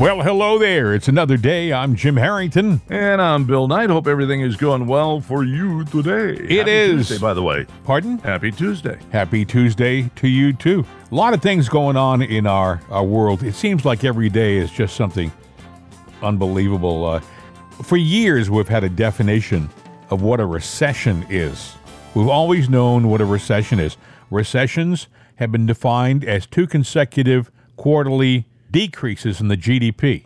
Well, hello there. It's another day. I'm Jim Harrington. And I'm Bill Knight. Hope everything is going well for you today. It Happy is. Tuesday, by the way. Pardon? Happy Tuesday. Happy Tuesday to you, too. A lot of things going on in our, our world. It seems like every day is just something unbelievable. Uh, for years, we've had a definition of what a recession is. We've always known what a recession is. Recessions have been defined as two consecutive quarterly decreases in the GDP.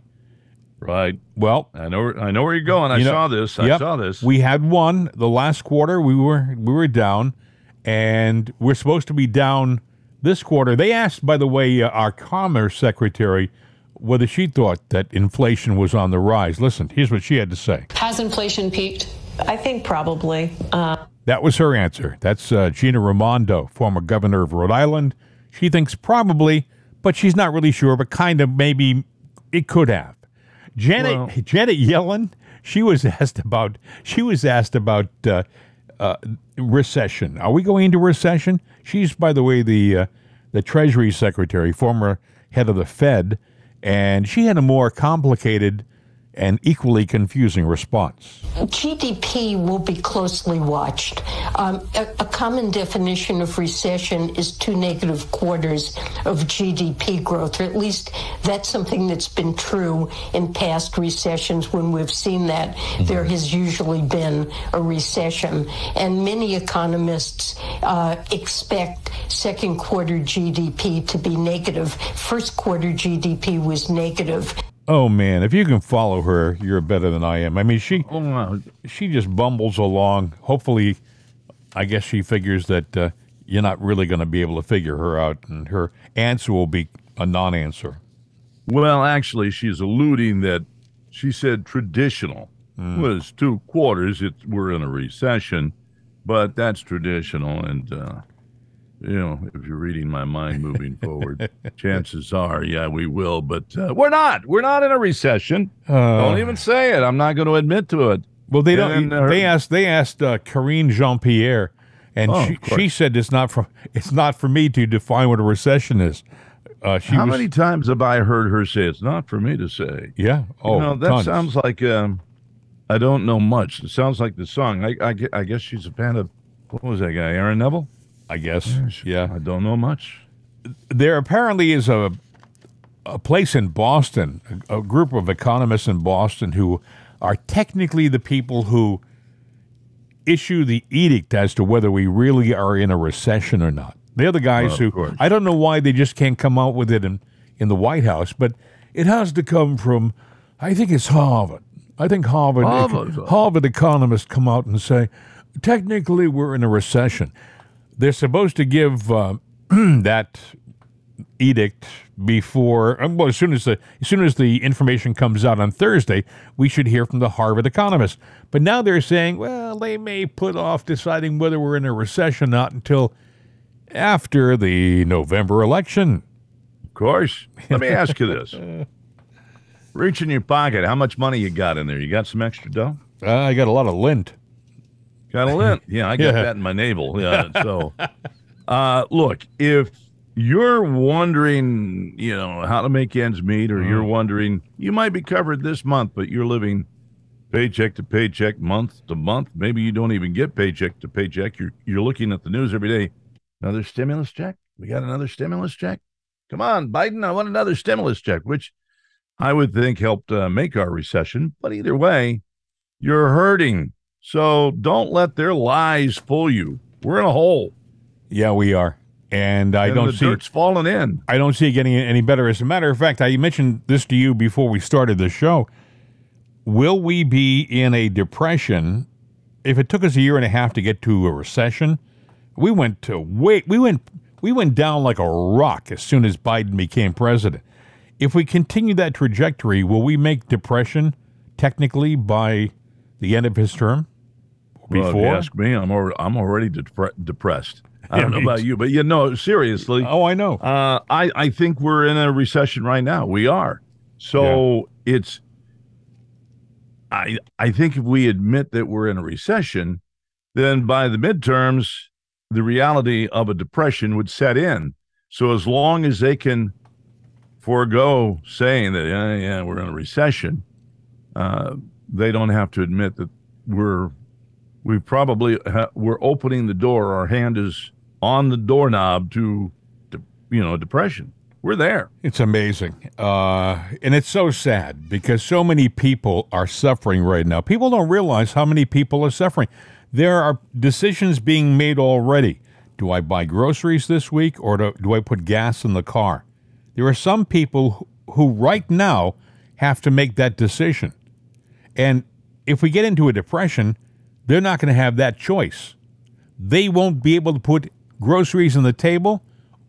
Right. Well, I know. I know where you're going. I You know- saw this. I Yep. saw this. We had one the last quarter. We were we were down, and we're supposed to be down this quarter. They asked, by the way, uh, our Commerce Secretary whether she thought that inflation was on the rise. Listen, here's what she had to say. Has inflation peaked? I think probably. Uh, That was her answer. That's uh, Gina Raimondo, former governor of Rhode Island. She thinks probably, but she's not really sure. But kind of maybe it could have. Janet Well- Janet Yellen. She was asked about. She was asked about uh, uh, recession. Are we going into recession? She's, by the way, the uh, the Treasury Secretary, former head of the Fed, and she had a more complicated and equally confusing response. GDP will be closely watched. Um, a, a common definition of recession is two negative quarters of GDP growth, or at least that's something that's been true in past recessions. When we've seen that, there has usually been a recession. And many economists uh, expect second quarter GDP to be negative. First quarter GDP was negative. Oh man, if you can follow her, you're better than I am. I mean, she Oh, she just bumbles along. Hopefully, I guess she figures that uh, you're not really going to be able to figure her out, and her answer will be a non-answer. Well, actually, she's alluding that she said traditional Hmm. was two quarters. It we're in a recession, but that's traditional, and uh, you know, if you're reading my mind moving forward, chances are, yeah, we will. But uh, we're not. We're not in a recession. Don't even say it. I'm not going to admit to it. Well, they And don't. then her- they asked. They asked uh, Karine Jean Pierre, and Oh, she, she said it's not for it's not for me to define what a recession is. Uh, she How was, many times have I heard her say it's not for me to say? Yeah. Oh, you know, that tons. sounds like um, I don't know much. It sounds like the song. I, I, I guess she's a fan of what was that guy, Aaron Neville? I guess. Yeah. I don't know much. there apparently is a a place in Boston, a, a group of economists in Boston who are technically the people who issue the edict as to whether we really are in a recession or not. They're the guys Well, who course. I don't know why they just can't come out with it in, in the White House, but it has to come from I think it's Harvard. I think Harvard Harvard. Harvard economists come out and say technically we're in a recession. They're supposed to give uh, that edict before um, well as soon as the as soon as the information comes out on Thursday we should hear from the Harvard economists but now they're saying well they may put off deciding whether we're in a recession or not until after the November election Of course. Let me ask you this. Reach in your pocket. How much money you got in there? You got some extra dough? uh, I got a lot of lint Got a lint. Yeah, I got Yeah. that in my navel. Yeah. So, uh, look, if you're wondering, you know, how to make ends meet, or you're wondering, you might be covered this month, but you're living paycheck to paycheck, month to month. Maybe you don't even get paycheck to paycheck. You're you're looking at the news every day. Another stimulus check. We got another stimulus check. Come on, Biden. I want another stimulus check, which I would think helped uh, make our recession. But either way, you're hurting. So don't let their lies fool you. We're in a hole. yeah we are and I and don't see it's falling in. I don't see it getting any better. As a matter of fact, I mentioned this to you before we started the show. Will we be in a depression if it took us a year and a half to get to a recession? We went to wait. We went. We went down like a rock as soon as Biden became president. If we continue that trajectory, will we make depression technically by the end of his term? Well, Before? ask me, I'm already, I'm already depre- depressed. I don't Yeah, know about you, but you know, seriously, oh, I know. uh, I I think we're in a recession right now. We are. So it's. I I think if we admit that we're in a recession, then by the midterms, the reality of a depression would set in. So as long as they can forego saying that yeah, yeah we're in a recession, uh, they don't have to admit that we're we probably ha- we're opening the door. Our hand is on the doorknob to, to you know depression. We're there. It's amazing. Uh, and it's so sad because so many people are suffering right now. People don't realize how many people are suffering. There are decisions being made already. Do I buy groceries this week or do, do I put gas in the car? There are some people who, who right now have to make that decision. And if we get into a depression, they're not going to have that choice. They won't be able to put groceries on the table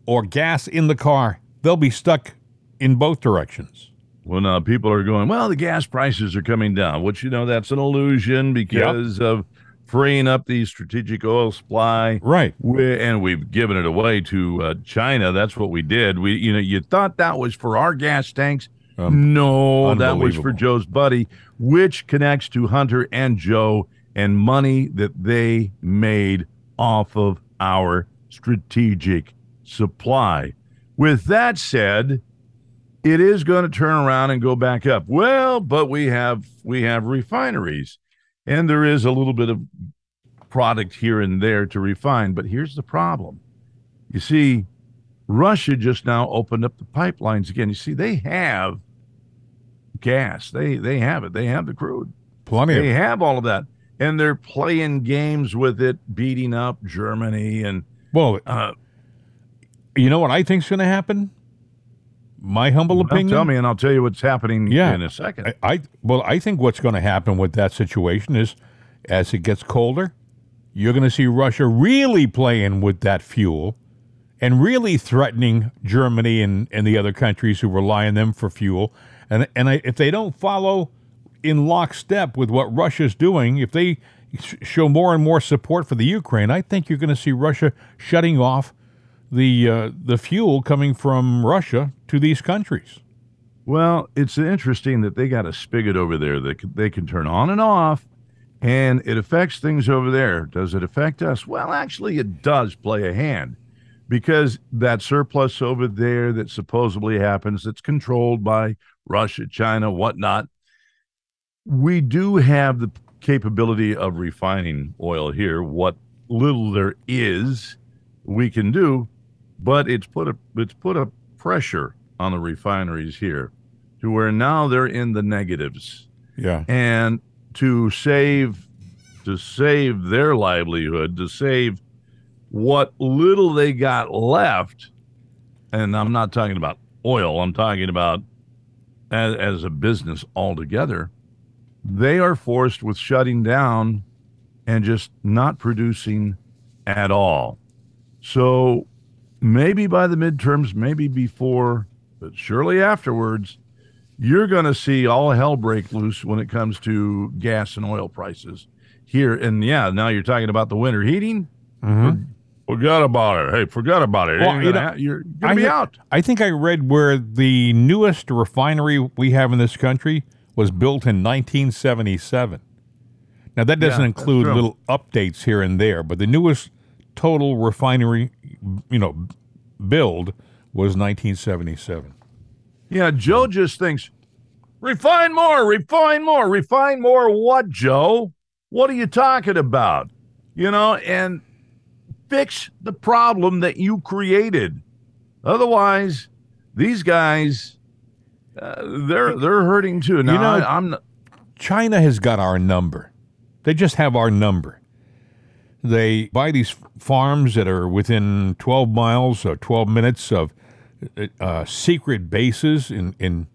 or gas in the car they'll be stuck in both directions. Well, now people are going, well, the gas prices are coming down, which, you know, that's an illusion because yep. of freeing up the strategic oil supply. Right. We, and we've given it away to uh, China. That's what we did. We, you know, you thought that was for our gas tanks. Um, no, that was for Joe's buddy, which connects to Hunter and Joe and money that they made off of our strategic supply. With that said, it is going to turn around and go back up. Well, but we have we have refineries and there is a little bit of product here and there to refine, but here's the problem. You see, Russia just now opened up the pipelines again. You see, they have gas. They they have it. They have the crude. Plenty. They have all of that, and they're playing games with it, beating up Germany and well, uh, you know what I think is going to happen? My humble well, opinion. Tell me, and I'll tell you what's happening yeah, in a second. I, I well, I think what's going to happen with that situation is, as it gets colder, you're going to see Russia really playing with that fuel, and really threatening Germany and, and the other countries who rely on them for fuel. And and I, if they don't follow in lockstep with what Russia's doing, if they show more and more support for the Ukraine, I think you're going to see Russia shutting off the uh, the fuel coming from Russia to these countries. Well, it's interesting that they got a spigot over there that they can turn on and off, and it affects things over there. Does it affect us? Well, actually, it does play a hand because that surplus over there that supposedly happens, that's controlled by Russia, China, whatnot. We do have the capability of refining oil here. What little there is, we can do but it's put a it's put a pressure on the refineries here to where now they're in the negatives. Yeah. And to save to save their livelihood, to save what little they got left, and I'm not talking about oil, I'm talking about as, as a business altogether, they are forced with shutting down and just not producing at all. So maybe by the midterms, maybe before, but surely afterwards, you're going to see all hell break loose when it comes to gas and oil prices here. And yeah, now you're talking about the winter heating. Mm-hmm. Forgot about it. Hey, forgot about it. Well, you know, you're going to be out. I think I read where the newest refinery we have in this country was built in 1977. Now, that doesn't yeah, include little updates here and there, but the newest total refinery, you know, build was 1977. Yeah, Joe just thinks, refine more, refine more, refine more. What, Joe? What are you talking about? You know, and fix the problem that you created. Otherwise, these guys, uh, they're they're hurting too. Now, you know, I, I'm. Not... China has got our number. They just have our number. They buy these farms that are within 12 miles or 12 minutes of uh, secret bases in, in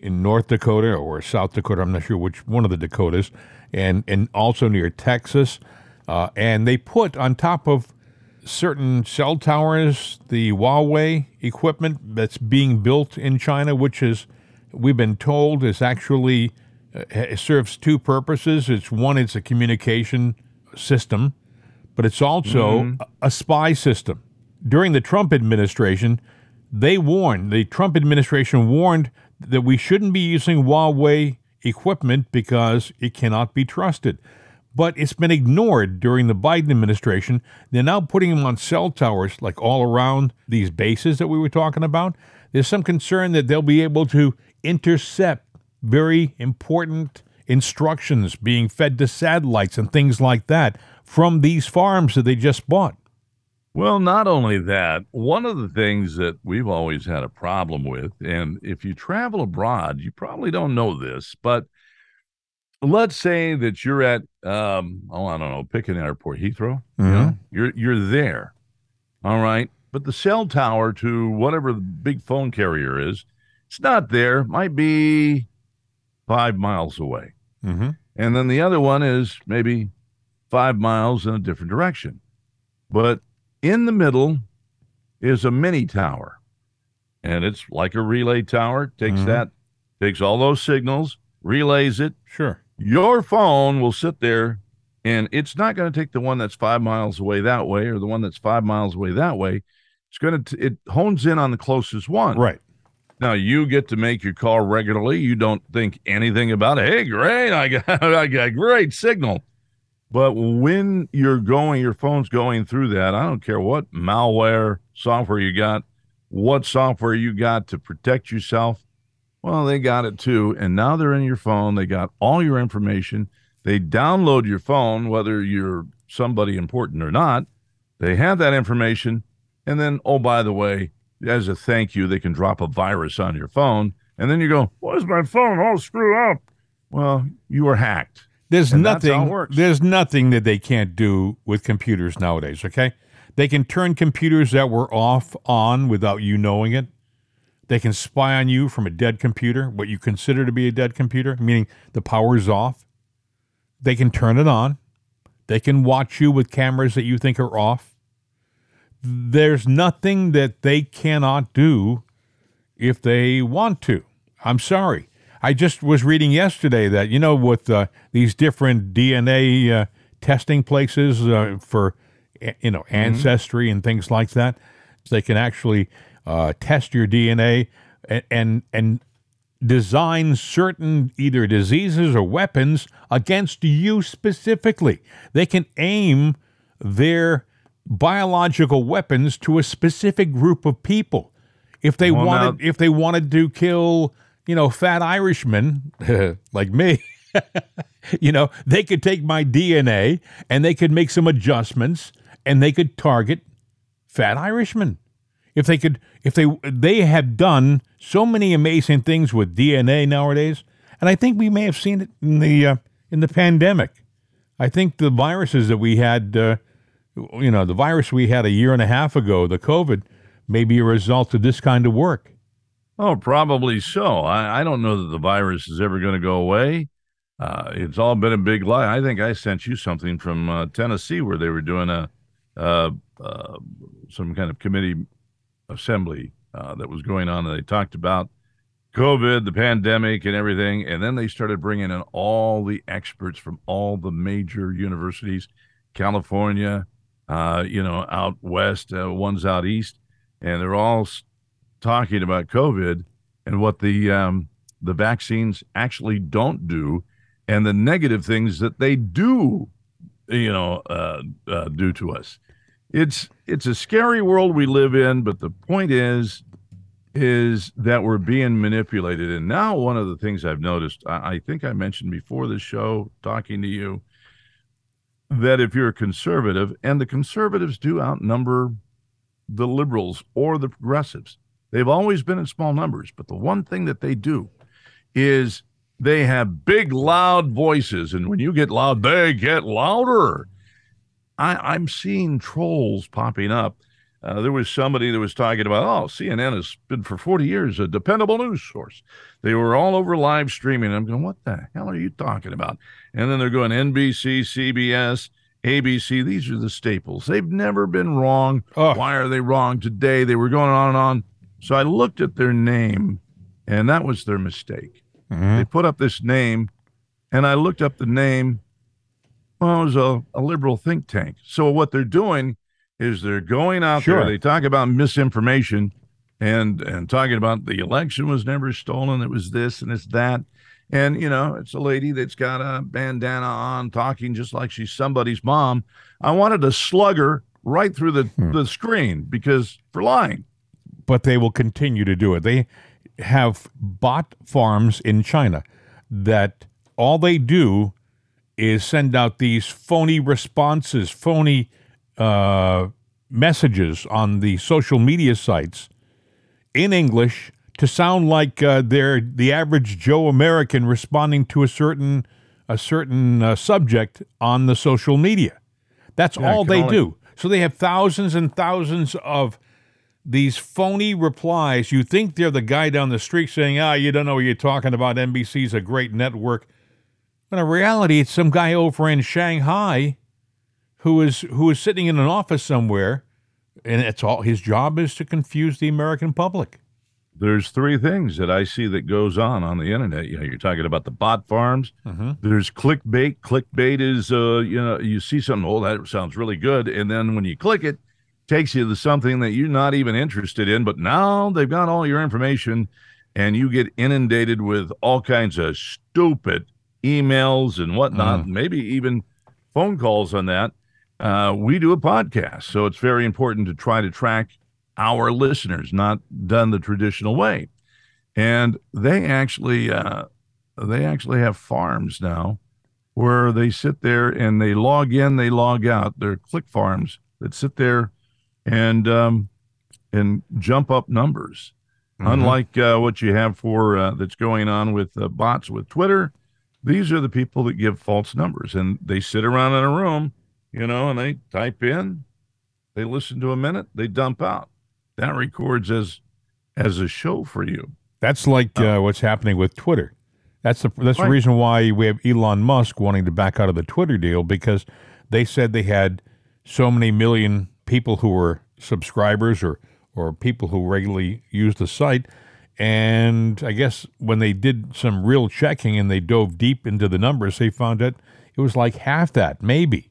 in North Dakota or South Dakota. I'm not sure which one of the Dakotas, and and also near Texas. Uh, and they put on top of certain cell towers the Huawei equipment that's being built in China, which is we've been told is actually uh, serves two purposes. It's one, it's a communication system but it's also mm-hmm. a spy system. During the Trump administration, they warned, the Trump administration warned that we shouldn't be using Huawei equipment because it cannot be trusted. but it's been ignored during the Biden administration. They're now putting them on cell towers like all around these bases that we were talking about. There's some concern that they'll be able to intercept very important instructions being fed to satellites and things like that from these farms that they just bought. Well, not only that, one of the things that we've always had a problem with, and if you travel abroad, you probably don't know this, but let's say that you're at, um, oh, I don't know, pick an airport, Heathrow. You Mhm. know, you're you're there, all right. But the cell tower to whatever the big phone carrier is, it's not there. Might be five miles away, Mm-hmm. and then the other one is maybe five miles in a different direction. But in the middle is a mini tower, and it's like a relay tower. Takes Mhm. that, takes all those signals, relays it. Sure. Your phone will sit there, and it's not going to take the one that's five miles away that way or the one that's five miles away that way. It's going to it hones in on the closest one. Right. Now you get to make your call regularly. You don't think anything about it. Hey, great, I got I got great signal. But when you're going, your phone's going through that. I don't care what malware software you got, what software you got to protect yourself. Well, they got it too, and now they're in your phone. They got all your information. They download your phone, whether you're somebody important or not. They have that information, and then oh, by the way, as a thank you, they can drop a virus on your phone, and then you go, "Why is my phone all screwed up?" Well, you were hacked. There's And that's how it nothing. works. There's nothing that they can't do with computers nowadays. Okay, they can turn computers that were off on without you knowing it. They can spy on you from a dead computer, what you consider to be a dead computer, meaning the power's off. They can turn it on. They can watch you with cameras that you think are off. There's nothing that they cannot do if they want to. I'm sorry. I just was reading yesterday that, you know, with uh, these different DNA uh, testing places uh, for, you know, ancestry and things like that, they can actually uh, test your DNA and, and, and design certain either diseases or weapons against you specifically. They can aim their biological weapons to a specific group of people. If they Well, wanted, now- if they wanted to kill, you know, fat Irishmen like me, you know, they could take my DNA and they could make some adjustments and they could target fat Irishmen. If they could, if they they have done so many amazing things with DNA nowadays, and I think we may have seen it in the uh, in the pandemic. I think the viruses that we had, uh, you know, the virus we had a year and a half ago, the COVID, may be a result of this kind of work. Oh, probably so. I, I don't know that the virus is ever going to go away. Uh, it's all been a big lie. I think I sent you something from uh, Tennessee where they were doing a uh, uh, some kind of committee assembly uh, that was going on, and they talked about COVID, the pandemic, and everything. And then they started bringing in all the experts from all the major universities, California, uh, you know, out west, uh, ones out east, and they're all talking about COVID and what the um, the vaccines actually don't do, and the negative things that they do, you know, uh, uh, do to us. It's it's a scary world we live in, but the point is, is that we're being manipulated. And now one of the things I've noticed, I, I think I mentioned before the show, talking to you, that if you're a conservative, and the conservatives do outnumber the liberals or the progressives. They've always been in small numbers, but the one thing that they do is they have big, loud voices. And when you get loud, they get louder. I, I'm seeing trolls popping up. Uh, there was somebody that was talking about, oh, CNN has been for 40 years a dependable news source. They were all over live streaming. I'm going, what the hell are you talking about? And then they're going NBC, CBS, ABC. These are the staples. They've never been wrong. Oh. Why are they wrong today? They were going on and on. So I looked at their name, and that was their mistake. Mhm. They put up this name, and I looked up the name. Well, it was a, a liberal think tank. So what they're doing is they're going out Sure. there. They talk about misinformation and and talking about the election was never stolen. It was this and it's that. And, you know, it's a lady that's got a bandana on, talking just like she's somebody's mom. I wanted to slug her right through the, Hmm. the screen because for lying. but they will continue to do it. They have bot farms in China that all they do is send out these phony responses, phony uh, messages on the social media sites in English to sound like uh, they're the average Joe American responding to a certain a certain uh, subject on the social media. That's Yeah, all they only- do. So they have thousands and thousands of these phony replies. You think they're the guy down the street saying, "Ah, you don't know what you're talking about. NBC's a great network." But in reality, it's some guy over in Shanghai who is who is sitting in an office somewhere, and it's all his job is to confuse the American public. There's three things that I see that goes on on the internet. You know, you're talking about the bot farms. There's clickbait. Clickbait is, uh, you know, you see something, oh, that sounds really good, and then when you click it, takes you to something that you're not even interested in. But now they've got all your information, and you get inundated with all kinds of stupid emails and whatnot, maybe even phone calls on that. Uh, we do a podcast, so it's very important to try to track our listeners, not done the traditional way. And they actually, uh, they actually have farms now where they sit there and they log in, they log out. They're click farms that sit there and um, and jump up numbers. Unlike uh, what you have for uh, that's going on with uh, bots with Twitter, these are the people that give false numbers and they sit around in a room, you know, and they type in, they listen to a minute, they dump out. That records as as a show for you. That's like uh, what's happening with Twitter. That's the that's Right. the reason why we have Elon Musk wanting to back out of the Twitter deal because they said they had so many million people who were subscribers or or people who regularly use the site. And I guess when they did some real checking and they dove deep into the numbers, they found that it was like half that, maybe.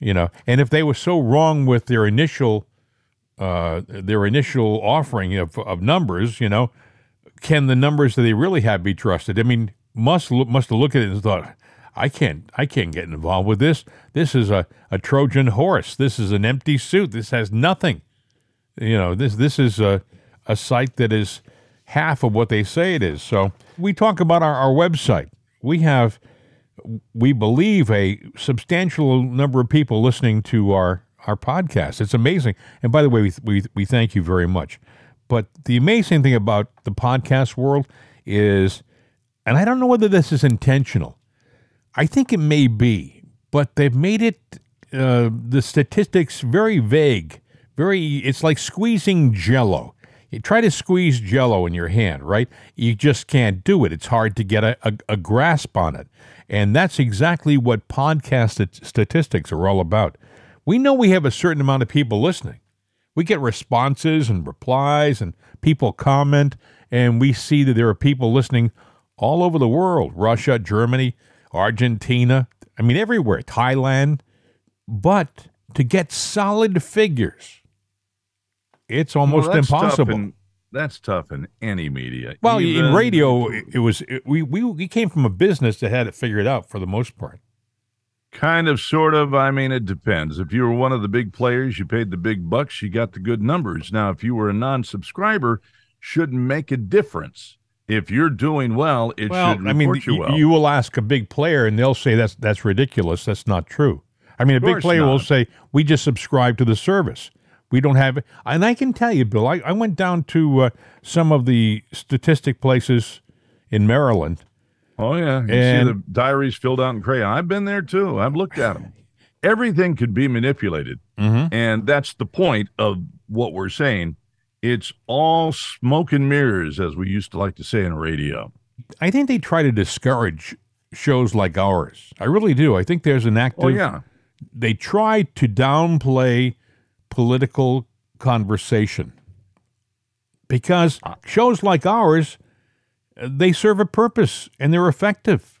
You know, and if they were so wrong with their initial uh, their initial offering of, of numbers, you know, can the numbers that they really have be trusted? I mean, must must have looked at it and thought, I can't I can't get involved with this. This is a, a Trojan horse. This is an empty suit. This has nothing. You know, this this is a a site that is half of what they say it is. So we talk about our, our website. We have we believe a substantial number of people listening to our our podcast. It's amazing. And by the way, we we, we thank you very much. But the amazing thing about the podcast world is, and I don't know whether this is intentional. I think it may be, but they've made it uh, the statistics very vague. Very, it's like squeezing Jello. You try to squeeze Jello in your hand, right? You just can't do it. It's hard to get a, a, a grasp on it, and that's exactly what podcast statistics are all about. We know we have a certain amount of people listening. We get responses and replies, and people comment, and we see that there are people listening all over the world Russia, Germany, Argentina, I mean, everywhere, Thailand. But to get solid figures, it's almost Well, impossible. That's tough in any media. well, in radio, it, was it, we, we we came from a business that had it figured out for the most part. Kind of, sort of. I mean, it depends. If you were one of the big players, you paid the big bucks, you got the good numbers. Now, if you were a non-subscriber, shouldn't make a difference. If you're doing well, it Well, should I mean, report you well. you will ask a big player, and they'll say that's that's ridiculous. That's not true. I mean, a big player will say we just subscribe to the service. We don't have it. And I can tell you, Bill, I, I went down to uh, some of the statistic places in Maryland. oh yeah, you And- see the diaries filled out in crayon. I've been there too. I've looked at them. Everything could be manipulated, Mm-hmm. and that's the point of what we're saying. It's all smoke and mirrors, as we used to like to say in radio. I think they try to discourage shows like ours. I really do. I think there's an active. Oh yeah. They try to downplay political conversation because shows like ours, they serve a purpose and they're effective.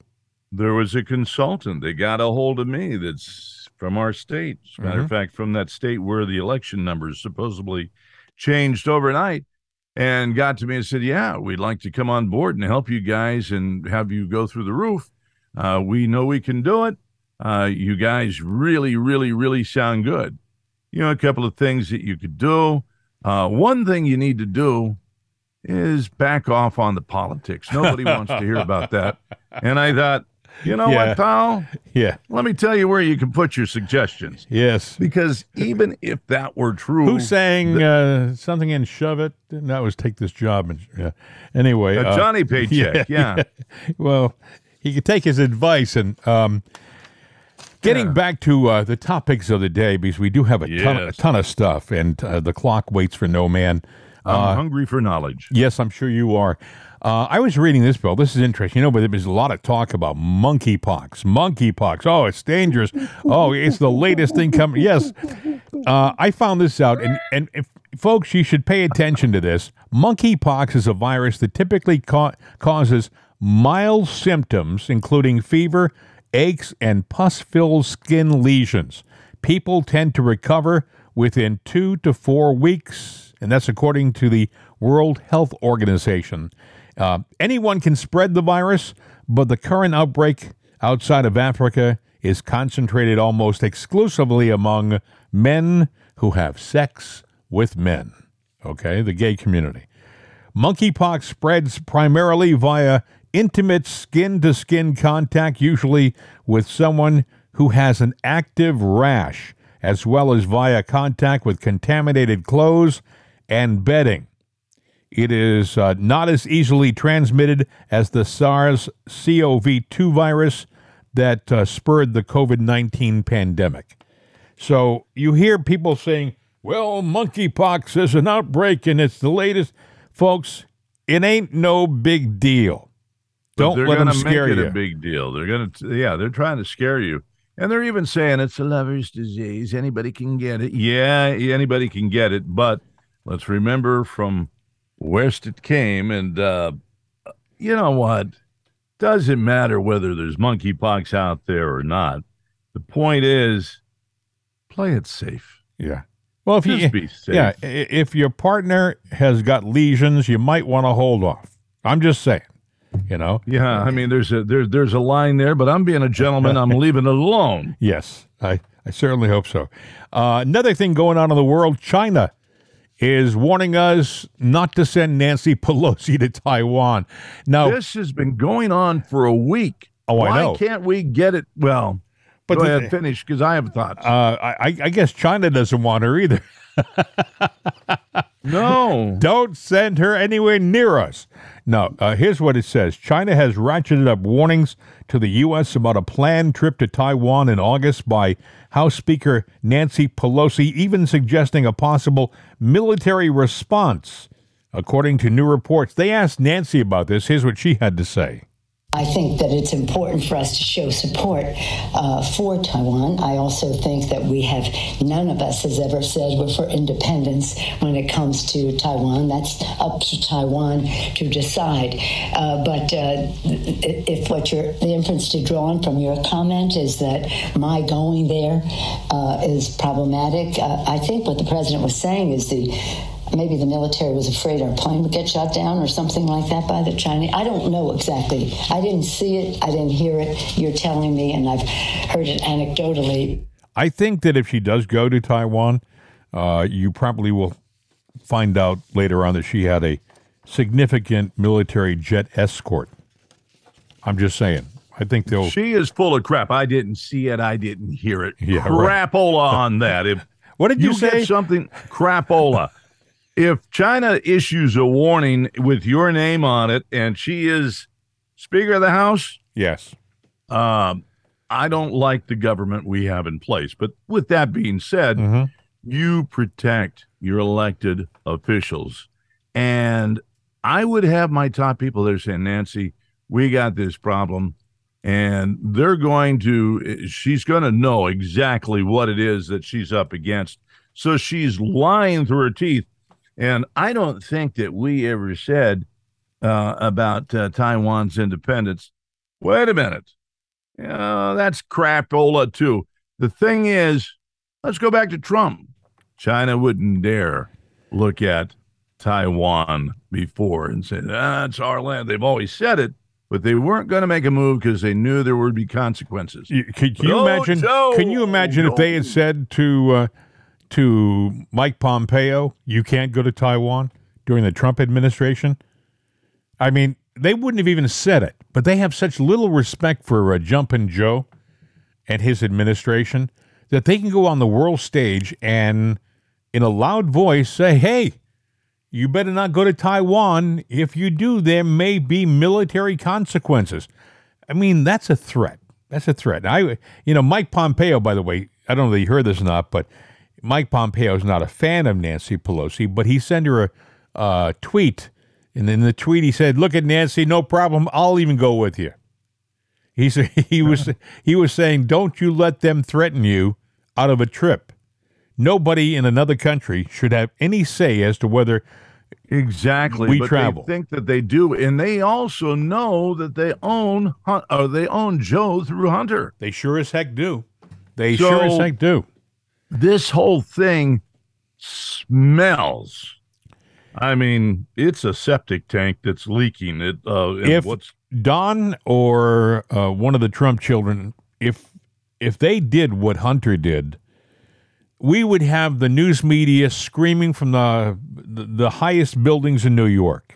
There was a consultant that got a hold of me that's from our state. As a matter of fact, from that state where the election numbers supposedly changed overnight. and got to me and said, "Yeah, we'd like to come on board and help you guys and have you go through the roof. Uh, we know we can do it. Uh, you guys really, really, really sound good. You know, a couple of things that you could do. Uh, one thing you need to do is back off on the politics. Nobody wants to hear about that. And I thought, you know Yeah. what, pal? Yeah. Let me tell you where you can put your suggestions. Yes. Because even if that were true, Who sang uh, something in "Shove It"? And That was "Take This Job." And yeah. Anyway, a uh, Johnny paycheck, yeah. well, he could take his advice and um, getting back to uh, the topics of the day because we do have a ton, a ton of stuff, and uh, the clock waits for no man. I'm hungry for knowledge. Yes, I'm sure you are. Uh, I was reading this, Bill. This is interesting. You know, but there's a lot of talk about monkeypox. Monkeypox. Oh, it's dangerous. Oh, it's the latest thing coming. Yes. Uh, I found this out, and, and if, folks, you should pay attention to this. Monkeypox is a virus that typically ca- causes mild symptoms, including fever, aches, and pus filled skin lesions. People tend to recover within two to four weeks, and that's according to the World Health Organization. Uh, anyone can spread the virus, but the current outbreak outside of Africa is concentrated almost exclusively among men who have sex with men. Okay, the gay community. Monkeypox spreads primarily via intimate skin to skin contact, usually with someone who has an active rash, as well as via contact with contaminated clothes and bedding. It is uh, not as easily transmitted as the SARS CoV 2 virus that uh, spurred the COVID 19 pandemic. So you hear people saying, well, monkeypox is an outbreak and it's the latest. Folks, it ain't no big deal. Don't let them scare make it you. a big deal. They're gonna, yeah, they're trying to scare you, and they're even saying it's a lover's disease. Anybody can get it. Yeah, anybody can get it, but let's remember from whence it came, and uh, you know what? Doesn't matter whether there's monkeypox out there or not. The point is, play it safe. yeah. Well, if Just you, be safe. yeah, if your partner has got lesions, you might want to hold off. I'm just saying, you know. Yeah, I mean, there's a there's there's a line there, but I'm being a gentleman. I'm leaving it alone. Yes, I, I certainly hope so. Uh, another thing going on in the world China is warning us not to send Nancy Pelosi to Taiwan. Now, This has been going on for a week. Oh, I Why know. can't we get it? Well, But go the- ahead, finish because I have thoughts. uh, I, I guess China doesn't want her either. no, Don't send her anywhere near us. No, uh, here's what it says China has ratcheted up warnings to the U.S. about a planned trip to Taiwan in August by House Speaker Nancy Pelosi, even suggesting a possible military response. According to new reports, they asked Nancy about this. Here's what she had to say. I think that it's important for us to show support uh, for Taiwan. I also think that we have, none of us has ever said we're for independence when it comes to Taiwan. That's up to Taiwan to decide. Uh, but uh, if what you're, the inference to draw on from your comment is that my going there uh, is problematic, uh, I think what the president was saying is the maybe the military was afraid our plane would get shot down or something like that by the Chinese. I don't know exactly. I didn't see it. I didn't hear it. You're telling me, and I've heard it anecdotally. I think that if she does go to Taiwan, uh, you probably will find out later on that she had a significant military jet escort. I'm just saying. I think they'll. she is full of crap. I didn't see it. I didn't hear it. Yeah, right. Crapola on that. If What did you, you say? get something crapola. If China issues a warning with your name on it and she is Speaker of the House, yes. um, I don't like the government we have in place. But with that being said, Mhm. you protect your elected officials. And I would have my top people there saying, Nancy, we got this problem. And they're going to, she's going to know exactly what it is that she's up against. So she's lying through her teeth. And I don't think that we ever said uh, about uh, Taiwan's independence. Wait a minute. Uh, that's crapola too. The thing is, let's go back to Trump. China wouldn't dare look at Taiwan before and say, that's our land. They've always said it, but they weren't going to make a move because they knew there would be consequences. You- Can, can you No, imagine? no, can you imagine if they had said to uh, to Mike Pompeo, "You can't go to Taiwan" during the Trump administration? I mean, they wouldn't have even said it. But they have such little respect for uh, Jumpin' Joe and his administration that they can go on the world stage and, in a loud voice, say, "Hey." You better not go to Taiwan. If you do, there may be military consequences. I mean, that's a threat. That's a threat. I, you know, Mike Pompeo, by the way, I don't know if you heard this or not, but Mike Pompeo is not a fan of Nancy Pelosi, but he sent her a uh, tweet, and in the tweet he said, "Look at Nancy, no problem. I'll even go with you." He said he was he was saying, "Don't you let them threaten you out of a trip." Nobody in another country should have any say as to whether Exactly. We but travel. They think that they do, and they also know that they own or they own Joe through Hunter. they sure as heck do. They So- sure as heck do. This whole thing smells. I mean, it's a septic tank that's leaking. It. Uh, If- what's Don or uh, one of the Trump children, if if they did what Hunter did, we would have the news media screaming from the the, the highest buildings in New York.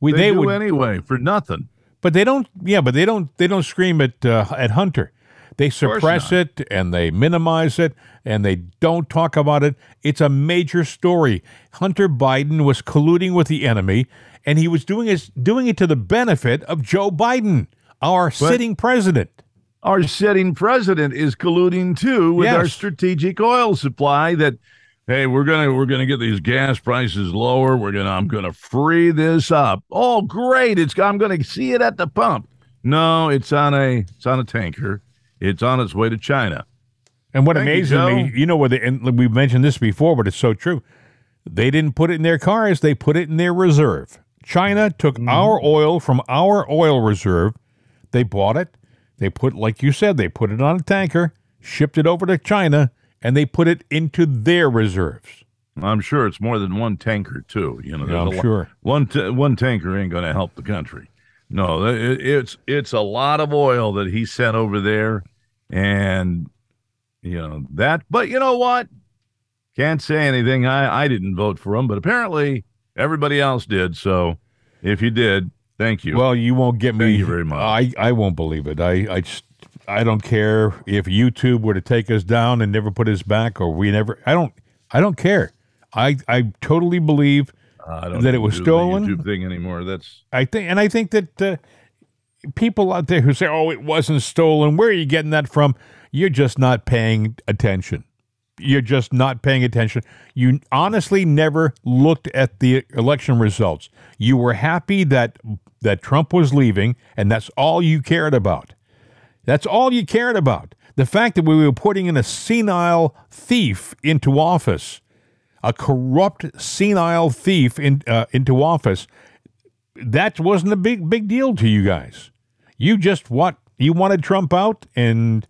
We they, they, do would, anyway for nothing. but they don't. Yeah, but they don't. They don't scream at uh, at Hunter. They suppress it and they minimize it and they don't talk about it. It's a major story. Hunter Biden was colluding with the enemy, and he was doing it doing it to the benefit of Joe Biden, our sitting president. Our sitting president is colluding too with our strategic oil supply. That hey, we're gonna we're gonna get these gas prices lower. We're gonna I'm gonna free this up. Oh, great! It's I'm gonna see it at the pump. No, it's on a it's on a tanker. It's on its way to China. And what Thank you, amazes me, you know, what? They, and we've mentioned this before, but it's so true. They didn't put it in their cars; they put it in their reserve. China took Mm-hmm. our oil from our oil reserve. They bought it. They put, like you said, they put it on a tanker, shipped it over to China, and they put it into their reserves. I'm sure it's more than one tanker too. You know, Yeah, I'm a lo- sure. one t- one tanker ain't going to help the country. No, it, it's it's a lot of oil that he sent over there, and you know that. But you know what? Can't say anything. I I didn't vote for him, but apparently everybody else did. So if you did, thank you. Well, you won't get me. Thank you very much. I, I won't believe it. I, I just, I don't care if YouTube were to take us down and never put us back, or we never. I don't. I don't care. I, I totally believe I don't that it was do the stolen? YouTube thing anymore. That's I think, and I think that uh, people out there who say, "Oh, it wasn't stolen," where are you getting that from? You're just not paying attention. You're just not paying attention. You honestly never looked at the election results. You were happy that that Trump was leaving, and that's all you cared about. That's all you cared about. The fact that we were putting in a senile thief into office, a corrupt senile thief in, uh, into office, that wasn't a big big deal to you guys. You just what you wanted Trump out, and,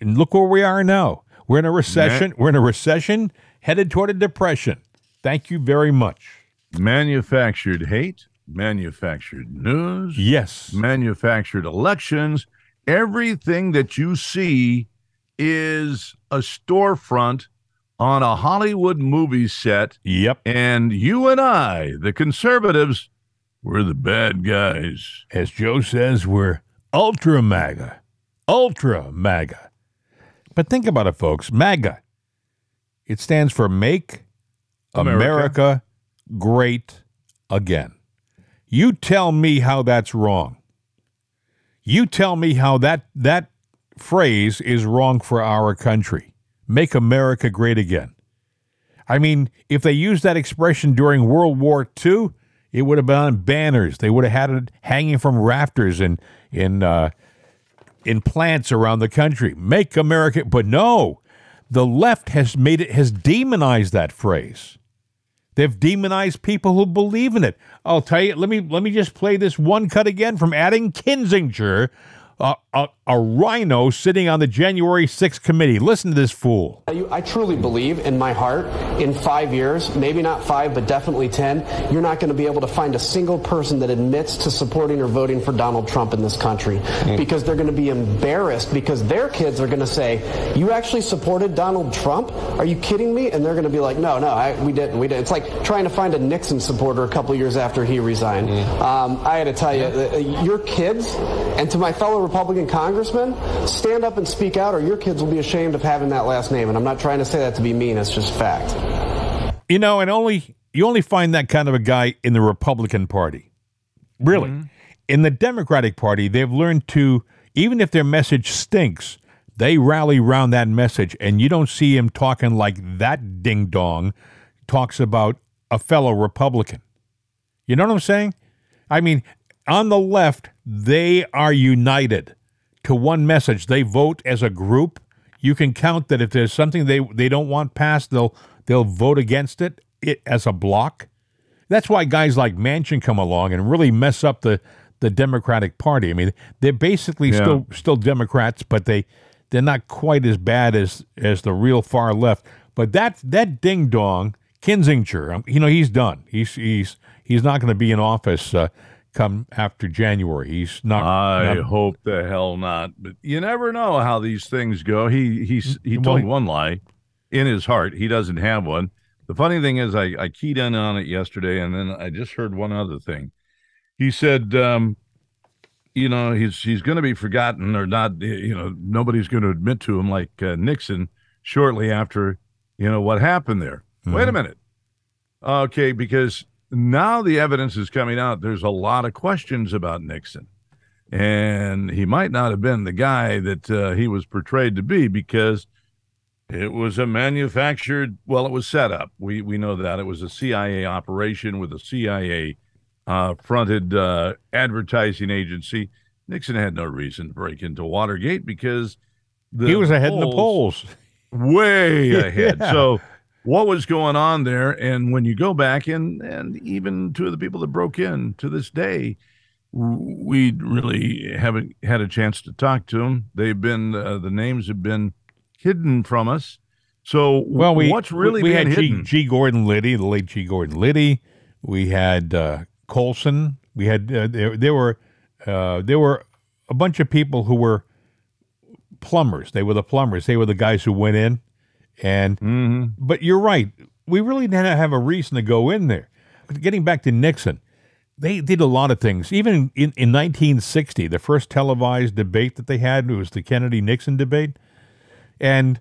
and look where we are now. We're in a recession. We're in a recession, headed toward a depression. Thank you very much. manufactured hate, manufactured news. Yes, manufactured elections. Everything that you see is a storefront on a Hollywood movie set. yep. And you and I, the conservatives, we're the bad guys. As Joe says, we're ultra MAGA, ultra MAGA. But think about it, folks. MAGA. It stands for Make America. America Great Again. You tell me how that's wrong. You tell me how that that phrase is wrong for our country. Make America great again. I mean, if they used that expression during World War II, it would have been on banners. They would have had it hanging from rafters in in uh, in plants around the country. Make America, but no, the left has made it has demonized that phrase. They've demonized people who believe in it. I'll tell you. Let me let me just play this one cut again from Adam Kinzinger, uh, a, a rhino sitting on the January 6th committee. Listen to this fool. I truly believe in my heart in five years, maybe not five, but definitely 10, you're not going to be able to find a single person that admits to supporting or voting for Donald Trump in this country mm. because they're going to be embarrassed because their kids are going to say, You actually supported Donald Trump? Are you kidding me? And they're going to be like, No, no, I, we didn't. We didn't. It's like trying to find a Nixon supporter a couple years after he resigned. Mm. Um, I had to tell you, uh, your kids, and to my fellow Republican congressmen, stand up and speak out, or your kids will be ashamed of having that last name. And I'm not trying to say that to be mean, it's just fact. You know, and only you only find that kind of a guy in the Republican Party. Really. Mm-hmm. In the Democratic Party, they've learned to, even if their message stinks, they rally around that message, and you don't see him talking like that ding dong talks about a fellow Republican. You know what I'm saying? I mean, on the left, they are united to one message. They vote as a group. You can count that if there's something they, they don't want passed, they'll they'll vote against it, it as a block. That's why guys like Manchin come along and really mess up the, the Democratic Party. I mean, they're basically yeah. still still Democrats, but they they're not quite as bad as as the real far left. But that that ding dong Kinzinger, um, you know, he's done. He's he's he's not going to be in office uh, come after January. He's not. I not, hope the hell not. But you never know how these things go. He he's he told one lie in his heart. He doesn't have one. The funny thing is, I, I keyed in on it yesterday, and then I just heard one other thing. He said, um, you know, he's he's going to be forgotten or not. You know, nobody's going to admit to him like uh, Nixon shortly after you know what happened there. Mm-hmm. Wait a minute. Okay, because now the evidence is coming out. There's a lot of questions about Nixon. And he might not have been the guy that uh, he was portrayed to be because it was a manufactured, well, it was set up. We, we know that. It was a CIA operation with a CIA uh, fronted uh, advertising agency. Nixon had no reason to break into Watergate because he was ahead in the polls. Way ahead. yeah. So what was going on there. And when you go back and and even two of the people that broke in to this day, we really haven't had a chance to talk to them. They've been uh, the names have been hidden from us. So well, we, what's really we, we had G, G, Gordon Liddy, the late G Gordon Liddy. We had uh, Colson. We had uh, there, there were uh, there were a bunch of people who were plumbers. They were the plumbers. They were the guys who went in and mm-hmm. but you're right. We really didn't have a reason to go in there. Getting back to Nixon, they did a lot of things. Even in, in 1960, the first televised debate that they had was the Kennedy Nixon debate. And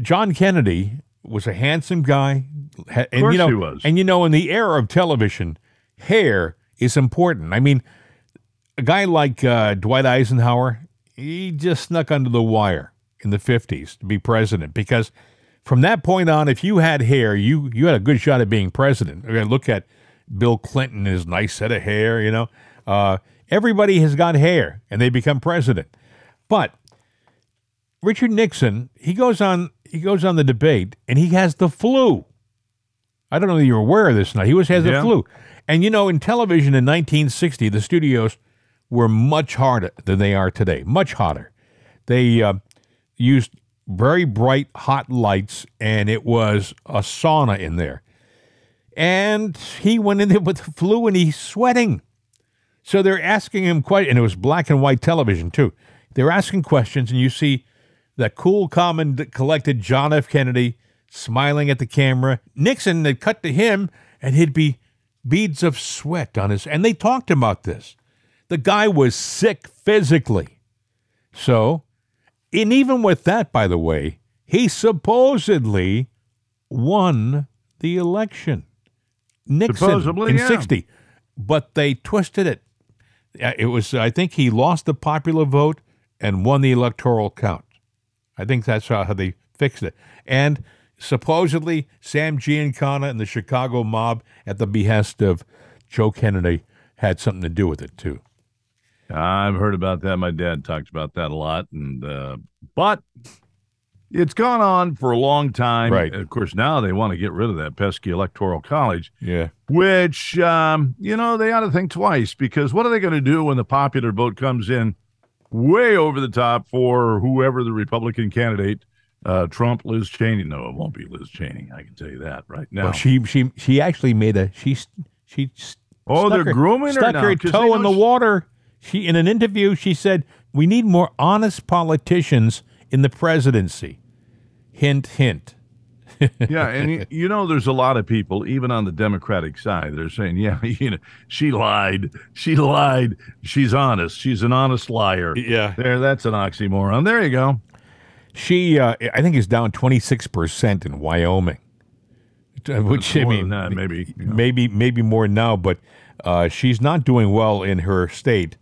John Kennedy was a handsome guy. And, of course you know, he was. And you know, in the era of television, hair is important. I mean, a guy like uh, Dwight Eisenhower, he just snuck under the wire in the 50s to be president because from that point on, if you had hair, you, you had a good shot at being president. Look at Bill Clinton, his nice set of hair, you know. Uh, everybody has got hair and they become president. But Richard Nixon, he goes on he goes on the debate and he has the flu. I don't know if you're aware of this now. He was has yeah. the flu. And you know, in television in 1960, the studios were much harder than they are today. Much hotter. They uh, used very bright hot lights and it was a sauna in there. And he went in there with the flu and he's sweating. So they're asking him quite, and it was black and white television too. They're asking questions, and you see that cool, calm, and collected John F. Kennedy smiling at the camera. Nixon, they cut to him, and he'd be beads of sweat on his. And they talked about this. The guy was sick physically. So and even with that, by the way, he supposedly won the election. Nixon supposedly, in yeah. 60. But they twisted it. It was, I think he lost the popular vote and won the electoral count. I think that's how they fixed it. And supposedly, Sam Giancana and the Chicago mob, at the behest of Joe Kennedy, had something to do with it, too. I've heard about that. My dad talks about that a lot, and uh, but it's gone on for a long time. Right. Of course, now they want to get rid of that pesky electoral college. Yeah. Which, um, you know, they ought to think twice because what are they going to do when the popular vote comes in way over the top for whoever the Republican candidate, uh, Trump, Liz Cheney. No, it won't be Liz Cheney. I can tell you that right now. Well, she she she actually made a she she. Oh, stuck they're her, grooming her stuck now, her toe in the water. She in an interview she said we need more honest politicians in the presidency. Hint, hint. yeah, and you, you know, there's a lot of people, even on the Democratic side, that are saying, "Yeah, you know, she lied. She lied. She's honest. She's an honest liar." Yeah. there, that's an oxymoron. There you go. She, uh, I think, is down twenty six percent in Wyoming, Uh, which I mean, that, maybe. you know. maybe maybe more now, but uh, she's not doing well in her state.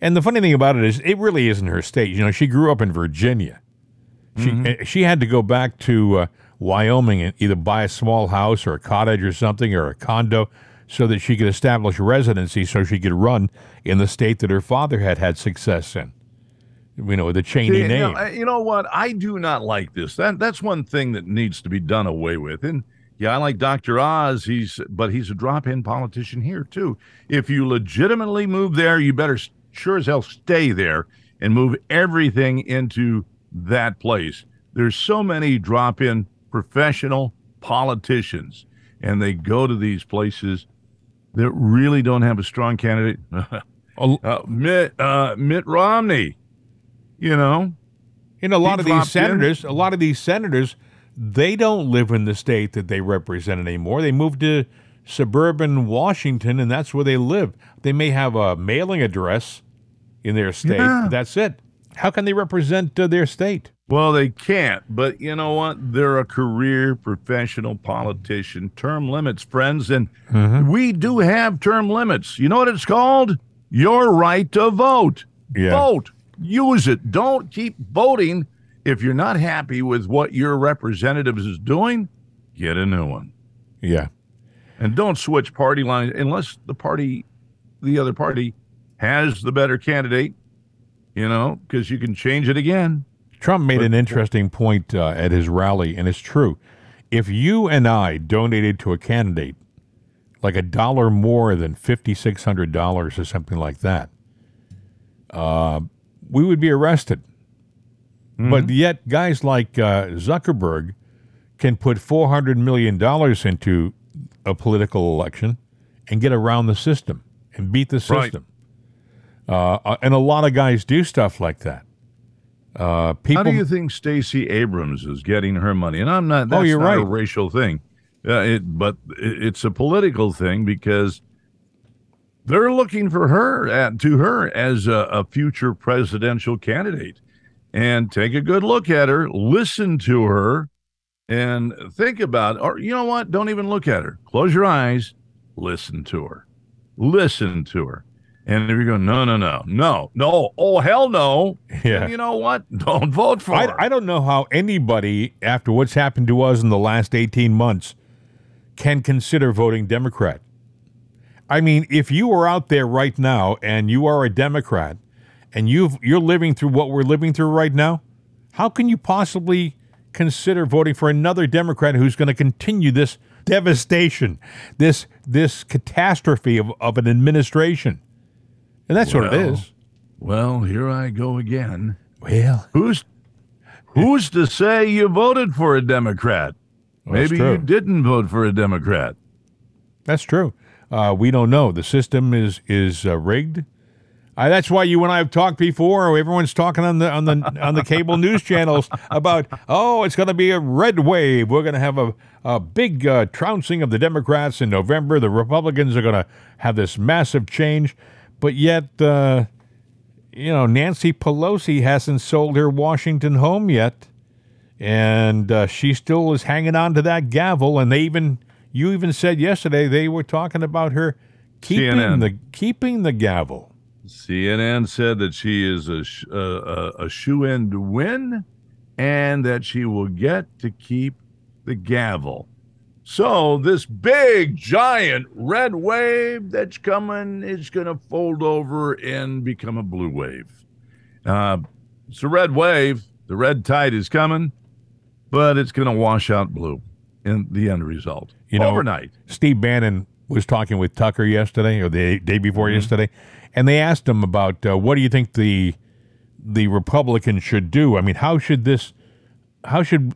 And the funny thing about it is, it really isn't her state. You know, she grew up in Virginia. She uh, she had to go back to uh, Wyoming and either buy a small house or a cottage or something or a condo so that she could establish residency so she could run in the state that her father had had success in. You know, the Cheney See, you name. know, you know what? I do not like this. That that's one thing that needs to be done away with. And yeah, I like Dr. Oz. He's but he's a drop-in politician here too. If you legitimately move there, you better sure as hell stay there and move everything into that place. There's so many drop-in professional politicians, and they go to these places that really don't have a strong candidate. Uh, Mitt uh, Mitt Romney, you know. In a lot of these dropped in. senators, a lot of these senators, they don't live in the state that they represent anymore. They moved to suburban Washington, and that's where they live. They may have a mailing address in their state. Yeah. that's it. How can they represent uh, their state? Well, they can't, but you know what? They're a career professional politician. Term limits, friends, and we do have term limits. You know what it's called? Your right to vote. Yeah. Vote. Use it. Don't keep voting if you're not happy with what your representatives is doing. Get a new one. Yeah. And don't switch party lines unless the party, the other party, has the better candidate, you know, because you can change it again. Trump made an interesting point uh, at his rally, and it's true. If you and I donated to a candidate like a dollar more than $5,600 or something like that, uh, we would be arrested. But yet, guys like uh, Zuckerberg can put $400 million into a political election and get around the system and beat the system. Uh, uh, and a lot of guys do stuff like that. Uh, people, How do you think Stacey Abrams is getting her money? And I'm not. That's Oh, you're not a racial thing, uh, it, but it's a political thing because they're looking for her at, to her as a, a future presidential candidate. And take a good look at her, listen to her, and think about. Or you know what? Don't even look at her. Close your eyes. Listen to her. Listen to her. And if you go, no, no, no, no, no, oh hell no. Yeah. you know what? Don't vote for I, her. I don't know how anybody, after what's happened to us in the last 18 months, can consider voting Democrat. I mean, if you are out there right now and you are a Democrat and you've, you're living through what we're living through right now, how can you possibly consider voting for another Democrat who's going to continue this devastation, this, this catastrophe of, of an administration? And that's what it is. Well, here I go again. Well, Who's who's to say you voted for a Democrat? Well, Maybe you didn't vote for a Democrat. That's true. Uh, we don't know. The system is is uh, rigged. Uh, that's why you and I have talked before. Everyone's talking on the on the on the cable news channels about oh, it's going to be a red wave. We're going to have a a big uh, trouncing of the Democrats in November. The Republicans are going to have this massive change, but yet, uh, you know, Nancy Pelosi hasn't sold her Washington home yet, and uh, she still is hanging on to that gavel. And they even you even said yesterday they were talking about her keeping CNN. the keeping the gavel. CNN said that she is a sh- uh, a, a shoe in to win, and that she will get to keep the gavel. So this big giant red wave that's coming is going to fold over and become a blue wave. Uh, it's a red wave. The red tide is coming, but it's going to wash out blue in the end result. You know, overnight. Steve Bannon was talking with Tucker yesterday or the day before yesterday, and they asked him about uh, what do you think the the Republicans should do? I mean, how should this, how should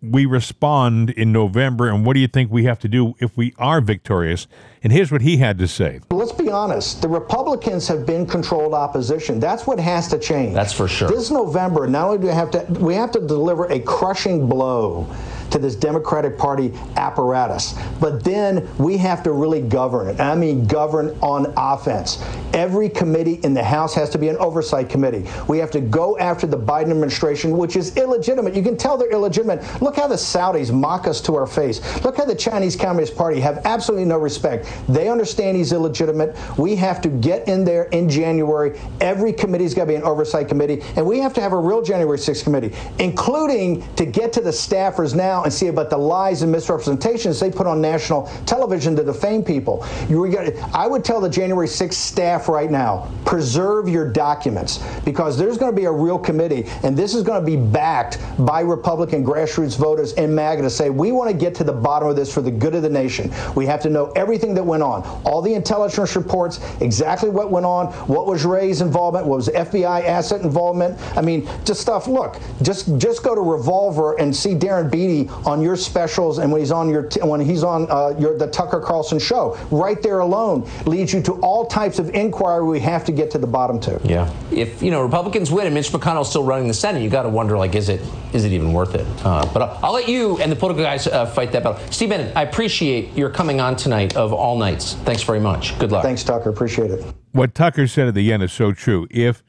we respond in November, and what do you think we have to do if we are victorious? And here's what he had to say. Let's be honest. The Republicans have been controlled opposition. That's what has to change. That's for sure. This November, not only do we have to, we have to deliver a crushing blow to this Democratic Party apparatus. But then we have to really govern it. I mean, govern on offense. Every committee in the House has to be an oversight committee. We have to go after the Biden administration, which is illegitimate. You can tell they're illegitimate. Look how the Saudis mock us to our face. Look how the Chinese Communist Party have absolutely no respect. They understand he's illegitimate. We have to get in there in January. Every committee's got to be an oversight committee, and we have to have a real January 6th committee, including to get to the staffers now and see about the lies and misrepresentations they put on national television to defame people. You I would tell the January 6th staff right now, preserve your documents because there's going to be a real committee, and this is going to be backed by Republican grassroots voters in MAGA to say we want to get to the bottom of this for the good of the nation. We have to know everything that went on, all the intelligence reports, exactly what went on, what was Ray's involvement, what was FBI asset involvement. I mean, just stuff. Look, just just go to Revolver and see Darren Beattie on your specials and when he's on your t- when he's on uh, your the Tucker Carlson show. Right there alone leads you to all types of inquiry we have to get to the bottom to. Yeah. If you know Republicans win and Mitch McConnell's still running the Senate, you got to wonder like, is it is it even worth it? Uh, but I'll, I'll, let you and the political guys uh, fight that battle. Steve Bannon, I appreciate your coming on tonight of all nights. Thanks very much. Good luck. Thanks, Tucker. Appreciate it. What Tucker said at the end is so true. If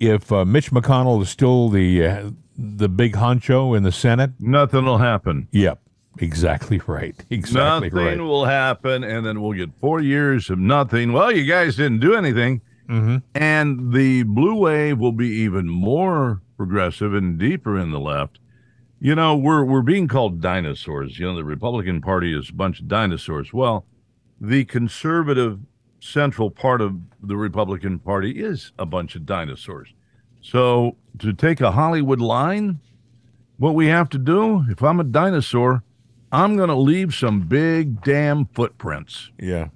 if uh, Mitch McConnell is still the uh, the big honcho in the Senate, nothing will happen. Yep, exactly right. Exactly nothing right. will happen, and then we'll get four years of nothing. Well, you guys didn't do anything, mm-hmm. and the blue wave will be even more progressive and deeper in the left. You know, we're we're being called dinosaurs. You know, the Republican Party is a bunch of dinosaurs. Well, the conservative central part of the Republican Party is a bunch of dinosaurs. So to take a Hollywood line, what we have to do, if I'm a dinosaur, I'm going to leave some big damn footprints. Yeah.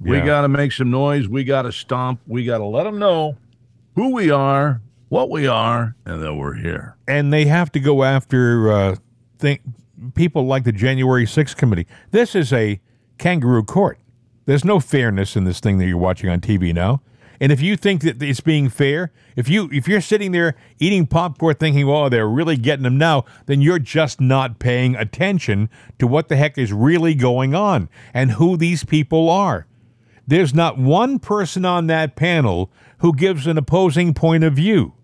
We got to make some noise. We got to stomp. We got to let them know who we are, what we are, and that we're here. and they have to go after uh, think people like the January 6th committee. This is a kangaroo court. There's no fairness in this thing that you're watching on TV now. And if you think that it's being fair, if you if you're sitting there eating popcorn thinking, "Oh, they're really getting them now," then you're just not paying attention to what the heck is really going on and who these people are. There's not one person on that panel who gives an opposing point of view.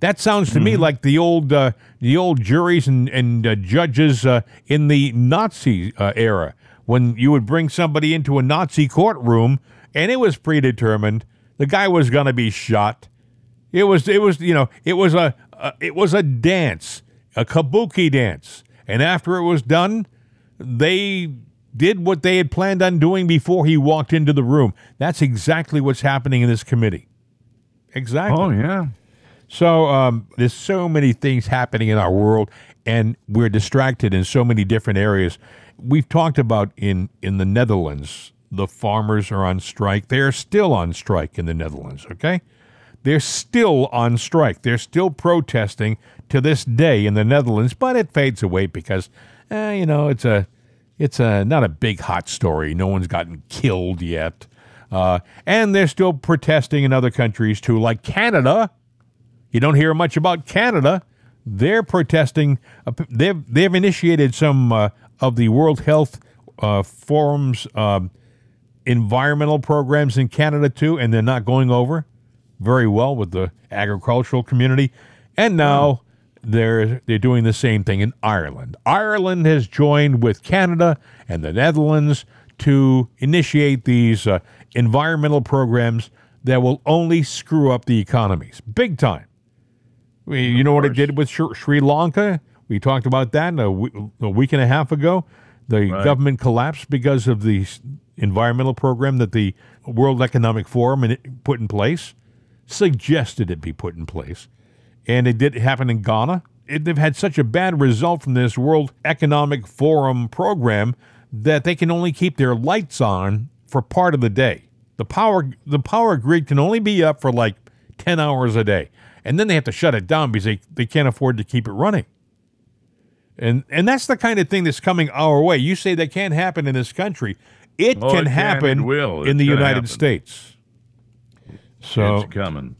That sounds to me like the old uh, the old juries and and uh, judges uh, in the Nazi uh, era when you would bring somebody into a Nazi courtroom and it was predetermined the guy was going to be shot. It was it was you know it was a, a it was a dance, a kabuki dance, and after it was done, they did what they had planned on doing before he walked into the room. That's exactly what's happening in this committee. Exactly. Oh, yeah. So um, there's so many things happening in our world, and we're distracted in so many different areas. We've talked about in in the Netherlands, the farmers are on strike. They are still on strike in the Netherlands. Okay, they're still on strike. They're still protesting to this day in the Netherlands, but it fades away because, eh, you know, it's a it's a not a big hot story. No one's gotten killed yet, uh, and they're still protesting in other countries too, like Canada. You don't hear much about Canada. They're protesting. uh, They've they've initiated some uh, of the World Health uh, Forum's um environmental programs in Canada too, and they're not going over very well with the agricultural community. And now they're they're doing the same thing in Ireland. Ireland has joined with Canada and the Netherlands to initiate these uh, environmental programs that will only screw up the economies big time. We- You know what it did with Sri Sri Lanka? We talked about that a we- week and a half ago. The government collapsed because of the environmental program that the World Economic Forum put in place, suggested it be put in place. And it did happen in Ghana. It, they've had such a bad result from this World Economic Forum program that they can only keep their lights on for part of the day. The power the power grid can only be up for like 10 hours a day. and then they have to shut it down because they, they can't afford to keep it running. And and that's the kind of thing that's coming our way. You say that can't happen in this country. It can it happen it will. in the United happen. States. So it's coming.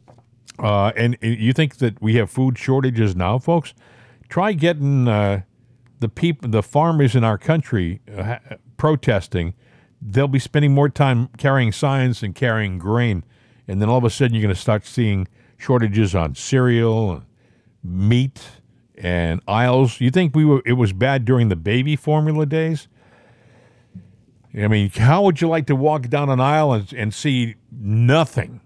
uh, and, you think that we have food shortages now, folks? Try getting uh, the people, the farmers in our country uh, protesting. They'll be spending more time carrying signs and carrying grain, and then all of a sudden you're going to start seeing shortages on cereal, and meat, and aisles. You think we were? It was bad during the baby formula days. I mean, how would you like to walk down an aisle and, and see nothing?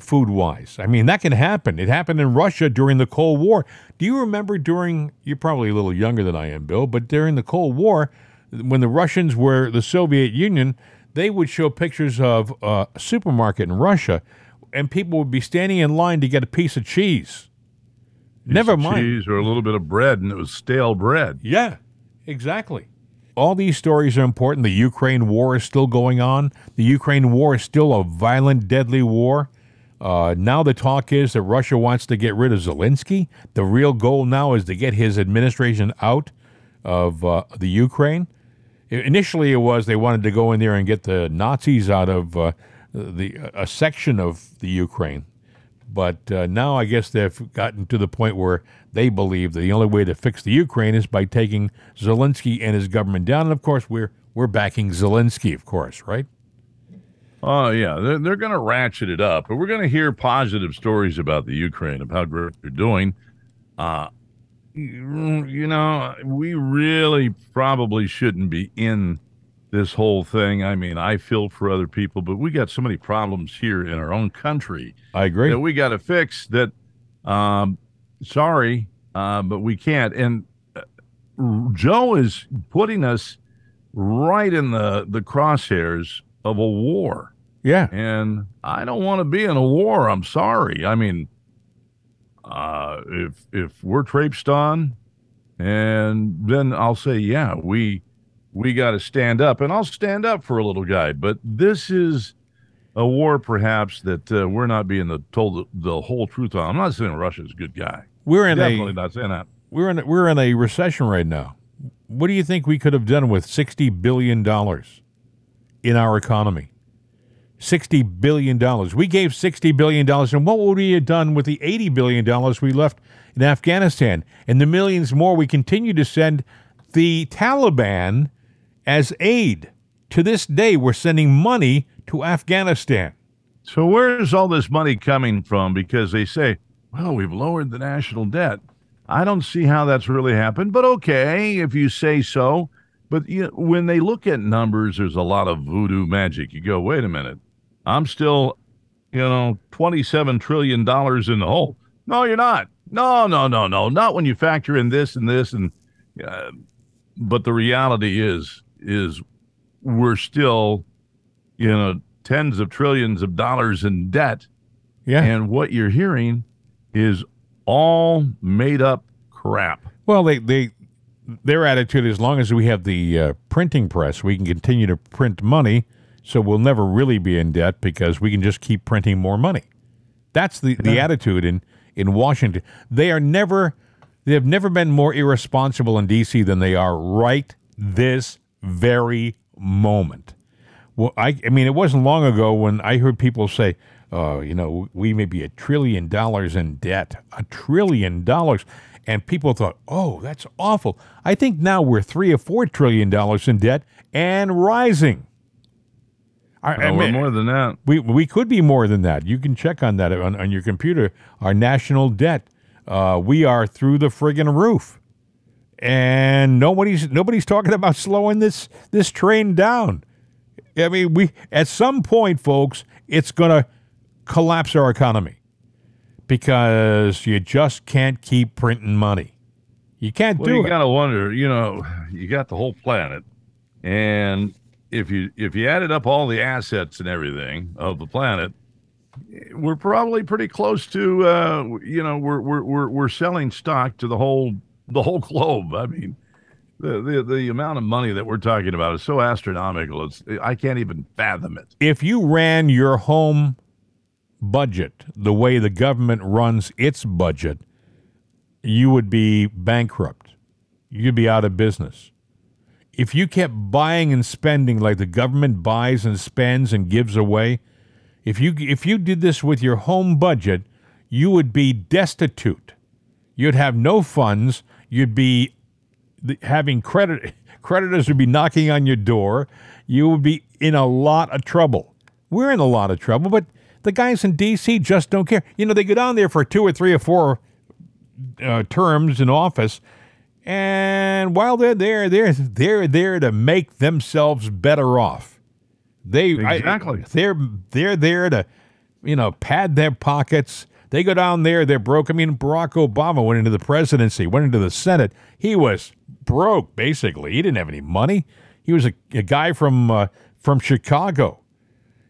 food wise. I mean, that can happen. It happened in Russia during the Cold War. Do you remember during, you're probably a little younger than I am, Bill, but during the Cold War, when the Russians were the Soviet Union, they would show pictures of uh, a supermarket in Russia, and people would be standing in line to get a piece of cheese. Never Some mind. cheese or a little bit of bread, and it was stale bread. Yeah, exactly. All these stories are important. The Ukraine war is still going on. The Ukraine war is still a violent, deadly war. Uh, now the talk is that Russia wants to get rid of Zelensky. The real goal now is to get his administration out of uh, the Ukraine. Initially, it was they wanted to go in there and get the Nazis out of uh, the a section of the Ukraine. But uh, now I guess they've gotten to the point where they believe that the only way to fix the Ukraine is by taking Zelensky and his government down. And of course, we're we're backing Zelensky, of course, right? Oh yeah, they're, they're going to ratchet it up, but we're going to hear positive stories about the Ukraine of how great they're doing. Uh, you you know, we really probably shouldn't be in this whole thing. I mean, I feel for other people, but we got so many problems here in our own country I agree. that we got to fix. That, um, sorry, uh, but we can't. And uh, Joe is putting us right in the the crosshairs of a war Yeah, and I don't want to be in a war. I'm sorry. I mean, uh, if if we're traipsed on, and then I'll say, yeah, we we got to stand up, and I'll stand up for a little guy. But this is a war, perhaps that uh, we're not being the, told the, the whole truth on. I'm not saying Russia's a good guy. we're in Definitely a not saying that. we're in we're in a recession right now. What do you think we could have done with sixty billion dollars in our economy? Sixty billion dollars. We gave sixty billion dollars, and what would we have done with the eighty billion dollars we left in Afghanistan and the millions more we continue to send the Taliban as aid? To this day, we're sending money to Afghanistan. So where's all this money coming from? Because they say, well, we've lowered the national debt. I don't see how that's really happened, but okay, if you say so. But you know, when they look at numbers, there's a lot of voodoo magic. You go, wait a minute, I'm still, you know, twenty-seven trillion dollars in the hole. No, you're not. No, no, no, no, not when you factor in this and this and. Uh, but the reality is, is we're still, you know, tens of trillions of dollars in debt. Yeah. And what you're hearing is all made up crap. Well, they, they their attitude as long as we have the uh, printing press, we can continue to print money, so we'll never really be in debt because we can just keep printing more money. That's the, the attitude in in Washington. They are never they have never been more irresponsible in DC than they are right this very moment. Well, I, I mean, it wasn't long ago when I heard people say, uh, you know, we may be a trillion dollars in debt, a trillion dollars. And people thought, oh, that's awful. I think now we're three or four trillion dollars in debt and rising. I, I we're mean, more than that. we, we could be more than that. You can check on that on, on your computer. Our national debt, uh, we are through the friggin' roof, and nobody's nobody's talking about slowing this this train down. I mean, we at some point, folks, it's going to collapse our economy because you just can't keep printing money. You can't Well, do you it. got to wonder. You know, you got the whole planet, and if you if you added up all the assets and everything of the planet, we're probably pretty close to. Uh, you know, we're we're we're we're selling stock to the whole the whole globe. I mean. The, the the amount of money that we're talking about is so astronomical. It's I can't even fathom it. if you ran your home budget the way the government runs its budget, you would be bankrupt. You'd be out of business. If you kept buying and spending like the government buys and spends and gives away, if you if you did this with your home budget, you would be destitute. You'd have no funds. You'd be having credit creditors would be knocking on your door. You would be in a lot of trouble. We're in a lot of trouble, but the guys in D.C. just don't care. You know, they go down there for two or three or four uh, terms in office, and while they're there, they're they're there to make themselves better off. They exactly I, they're they're there to, you know, pad their pockets. They go down there, they're broke. I mean, Barack Obama went into the presidency, went into the Senate. He was broke, basically. He didn't have any money. He was a, a guy from uh, from Chicago.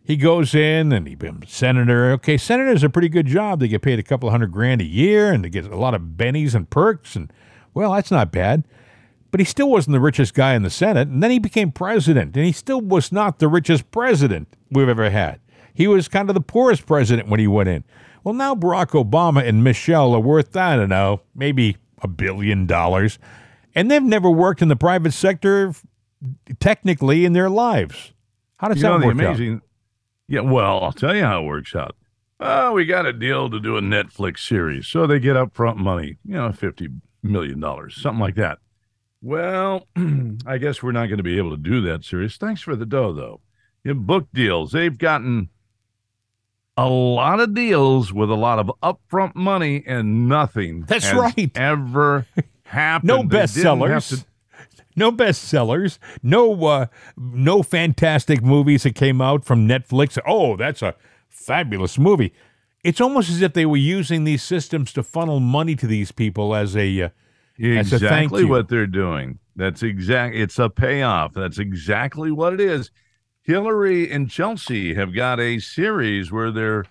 He goes in and he becomes senator. Okay, senator's are a pretty good job. They get paid a couple hundred grand a year and they get a lot of bennies and perks. And, well, that's not bad. But he still wasn't the richest guy in the Senate. And then he became president, and he still was not the richest president we've ever had. He was kind of the poorest president when he went in. Well, now Barack Obama and Michelle are worth, I don't know, maybe a billion dollars. And they've never worked in the private sector technically in their lives. How does you that know, work amazing, out? Yeah, well, I'll tell you how it works out. Oh, we got a deal to do a Netflix series. So they get upfront money, you know, $50 million, something like that. Well, I guess we're not going to be able to do that series. Thanks for the dough, though. In book deals, they've gotten a lot of deals with a lot of upfront money and nothing. That's right. Ever happened? No bestsellers. to- No bestsellers. No uh, no fantastic movies that came out from Netflix. Oh, that's a fabulous movie. It's almost as if they were using these systems to funnel money to these people as a uh, as a exactly what they're doing. That's exact. It's a payoff. That's exactly what it is. Hillary and Chelsea have got a series where they're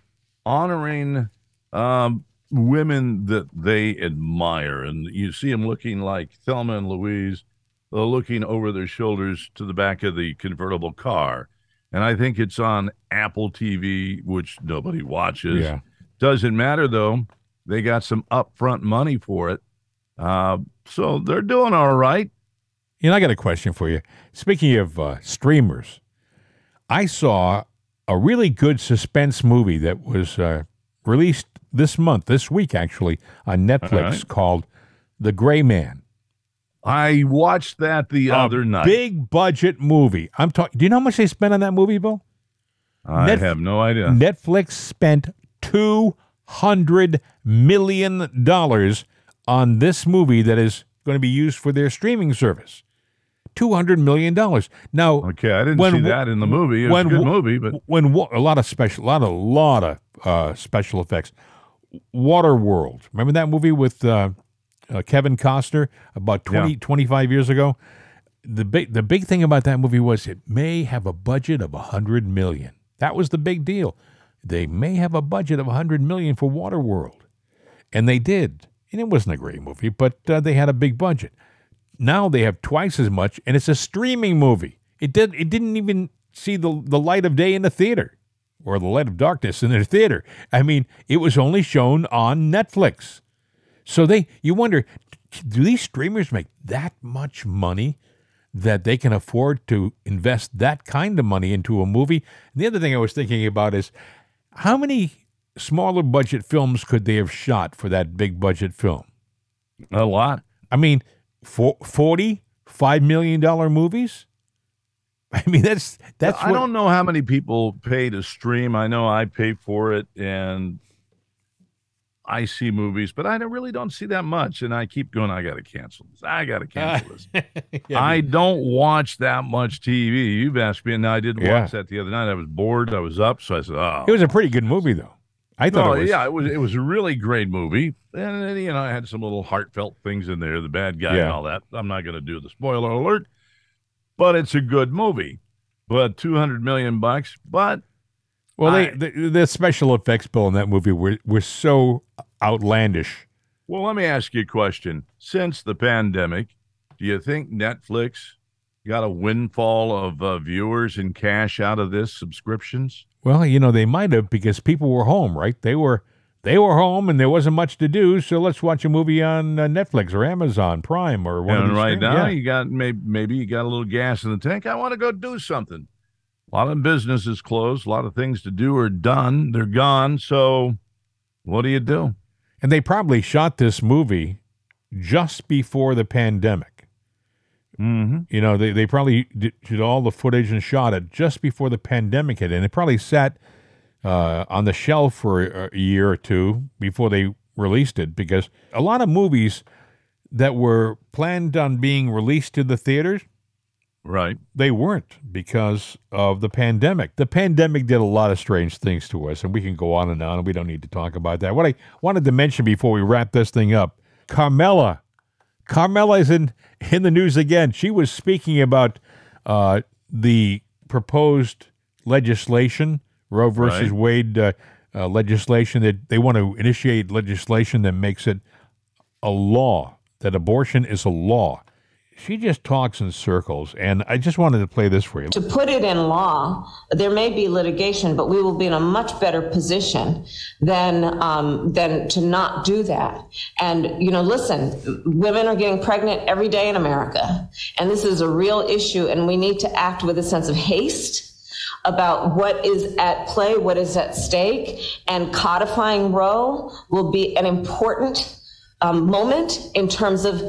honoring um, women that they admire, and you see them looking like Thelma and Louise, uh, looking over their shoulders to the back of the convertible car. And I think it's on Apple TV, which nobody watches. Yeah. Doesn't matter though. They got some upfront money for it. Uh, so they're doing all right. You know, I got a question for you. Speaking of uh, streamers, I saw a really good suspense movie that was uh, released this month, this week actually, on Netflix right. called The Gray Man. I watched that the other night. Big budget movie. I'm talking. Do you know how much they spent on that movie, Bill? I Net- have no idea. Netflix spent two hundred million dollars on this movie that is going to be used for their streaming service. Two hundred million dollars. Now, okay, I didn't when see that in the movie. It's when a good movie, but when a lot of special, a lot of lot of uh, special effects. Waterworld. Remember that movie with uh, uh, Kevin Costner about 20, Yeah. 25 years ago? The big the big thing about that movie was it may have a budget of a hundred million. That was the big deal. They may have a budget of a hundred million for Waterworld, and they did. And it wasn't a great movie, but uh, they had a big budget. Now they have twice as much, and it's a streaming movie. It did. It didn't even see the the light of day in the theater, or the light of darkness in the theater. I mean, it was only shown on Netflix. So they, you wonder, do these streamers make that much money that they can afford to invest that kind of money into a movie? And the other thing I was thinking about is how many smaller budget films could they have shot for that big budget film? a lot. I mean, for 40, $5 million movies? I mean, that's, that's I what, don't know how many people pay to stream. I know I pay for it, and I see movies, but I don't, really don't see that much. And I keep going. I got to cancel this. I got to cancel this. Yeah, I don't watch that much TV. You've asked me, and I did Yeah. watch that the other night. I was bored. I was up, so I said, "Oh, it was a pretty good movie, though. I thought no, it was. yeah, it was. It was a really great movie, and then, you know, I had some little heartfelt things in there, the bad guy and all that. I'm not going to do the spoiler alert, but it's a good movie. But 200 million bucks, but Well, I- they, the, the special effects, Bill, in that movie were, were so outlandish. Well, let me ask you a question. Since the pandemic, do you think Netflix got a windfall of uh, viewers and cash out of this subscriptions? Well, you know, they might have because people were home, right? They were they were home and there wasn't much to do, so let's watch a movie on uh, Netflix or Amazon Prime or one And right things. now, Yeah. you got maybe maybe you got a little gas in the tank. I want to go do something. A lot of businesses closed. A lot of things to do are done. They're gone. So, what do you do? And they probably shot this movie just before the pandemic. Mm-hmm. You know, they, they probably did, all the footage and shot it just before the pandemic hit. And it probably sat uh, on the shelf for a, a year or two before they released it because a lot of movies that were planned on being released to the theaters, Right. they weren't because of the pandemic. The pandemic did a lot of strange things to us, and we can go on and on, and we don't need to talk about that. What I wanted to mention before we wrap this thing up Carmela. Carmela is in, in the news again. She was speaking about uh, the proposed legislation, Roe versus Right. Wade uh, uh, legislation, that they want to initiate legislation that makes it a law, that abortion is a law. She just talks in circles, and I just wanted to play this for you. To put it in law, there may be litigation, but we will be in a much better position than um, than to not do that. And you know, listen, women are getting pregnant every day in America, and this is a real issue, and we need to act with a sense of haste about what is at play, what is at stake, and codifying Roe will be an important um, moment in terms of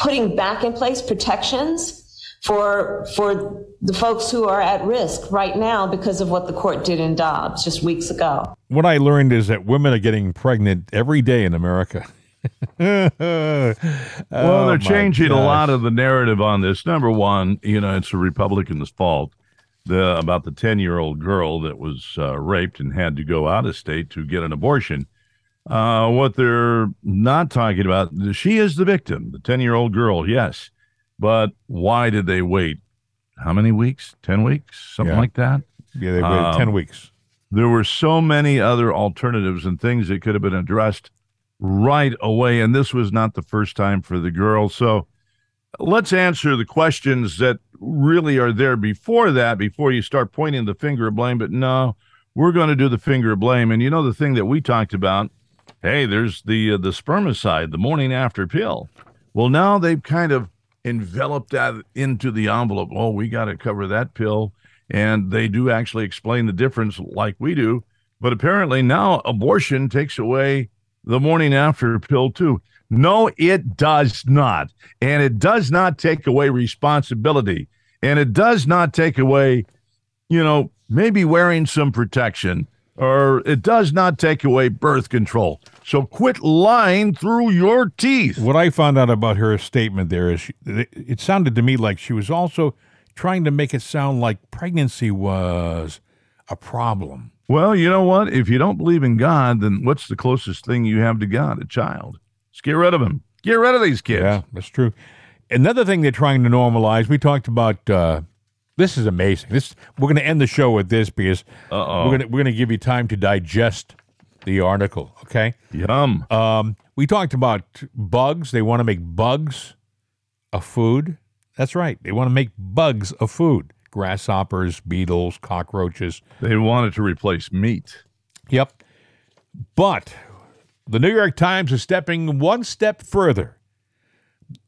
putting back in place protections for for the folks who are at risk right now because of what the court did in Dobbs just weeks ago. What I learned is that women are getting pregnant every day in America. Well, Oh, they're my changing a lot of the narrative on this. Number one, you know, it's the Republicans' fault the, about the 10 year old girl that was uh, raped and had to go out of state to get an abortion. Uh, what they're not talking about, she is the victim, the 10 year old girl, yes. But why did they wait? How many weeks? 10 weeks? Something Yeah. like that? Yeah, they waited Um, 10 weeks. there were so many other alternatives and things that could have been addressed right away. And this was not the first time for the girl. So let's answer the questions that really are there before that, before you start pointing the finger of blame. But no, we're going to do the finger of blame. And you know, the thing that we talked about hey, there's the, uh, the spermicide, the morning after pill. Well, now they've kind of enveloped that into the envelope. Oh, we got to cover that pill. And they do actually explain the difference like we do. But apparently now abortion takes away the morning after pill too. No, it does not. And it does not take away responsibility. And it does not take away, you know, maybe wearing some protection or it does not take away birth control. So quit lying through your teeth. What I found out about her statement there is she, it sounded to me like she was also trying to make it sound like pregnancy was a problem. Well, you know what? If you don't believe in God, then what's the closest thing you have to God? A child. Just get rid of him. Get rid of these kids. Yeah, that's true. Another thing they're trying to normalize, we talked about uh, this is amazing. This we're going to end the show with this because Uh-oh. we're going to we're going to give you time to digest the article, okay? Yum. Um, we talked about bugs. They want to make bugs a food. That's right. They want to make bugs a food. Grasshoppers, beetles, cockroaches. They wanted to replace meat. Yep. But the New York Times is stepping one step further.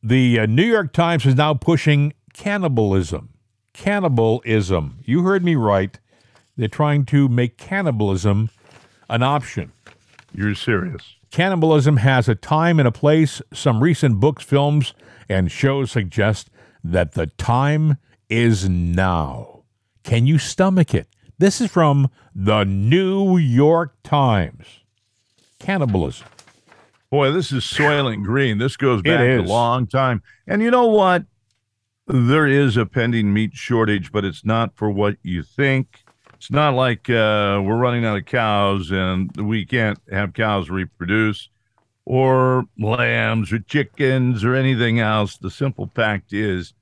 The uh, New York Times is now pushing cannibalism. Cannibalism. You heard me right. They're trying to make cannibalism an option. You're serious. Cannibalism has a time and a place. Some recent books, films, and shows suggest that the time is now. Can you stomach it? This is from the New York Times. Cannibalism. Boy, this is Soylent Green. This goes back a long time. And you know what? There is a pending meat shortage, but it's not for what you think. It's not like uh, we're running out of cows and we can't have cows reproduce or lambs or chickens or anything else. The simple fact is,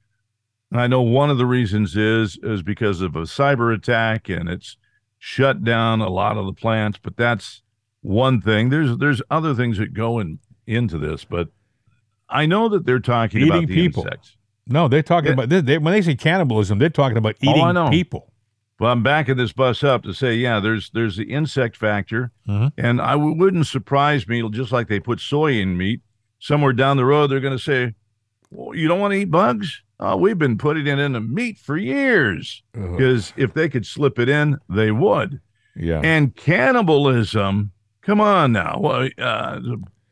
I know one of the reasons is is because of a cyber attack and it's shut down a lot of the plants, but that's one thing. There's there's other things that go in, into this, but I know that they're talking about the people. insects. No, they're talking Yeah. about they, they, when they say cannibalism, they're talking about Oh, eating know. people. Well, I'm backing this bus up to say, yeah, there's there's the insect factor, Mhm. and I w- wouldn't surprise me, just like they put soy in meat. Somewhere down the road, they're going to say, well, "You don't want to eat bugs? Oh, we've been putting it in the meat for years." Because if they could slip it in, they would. Yeah. And cannibalism, come on now. Well, uh,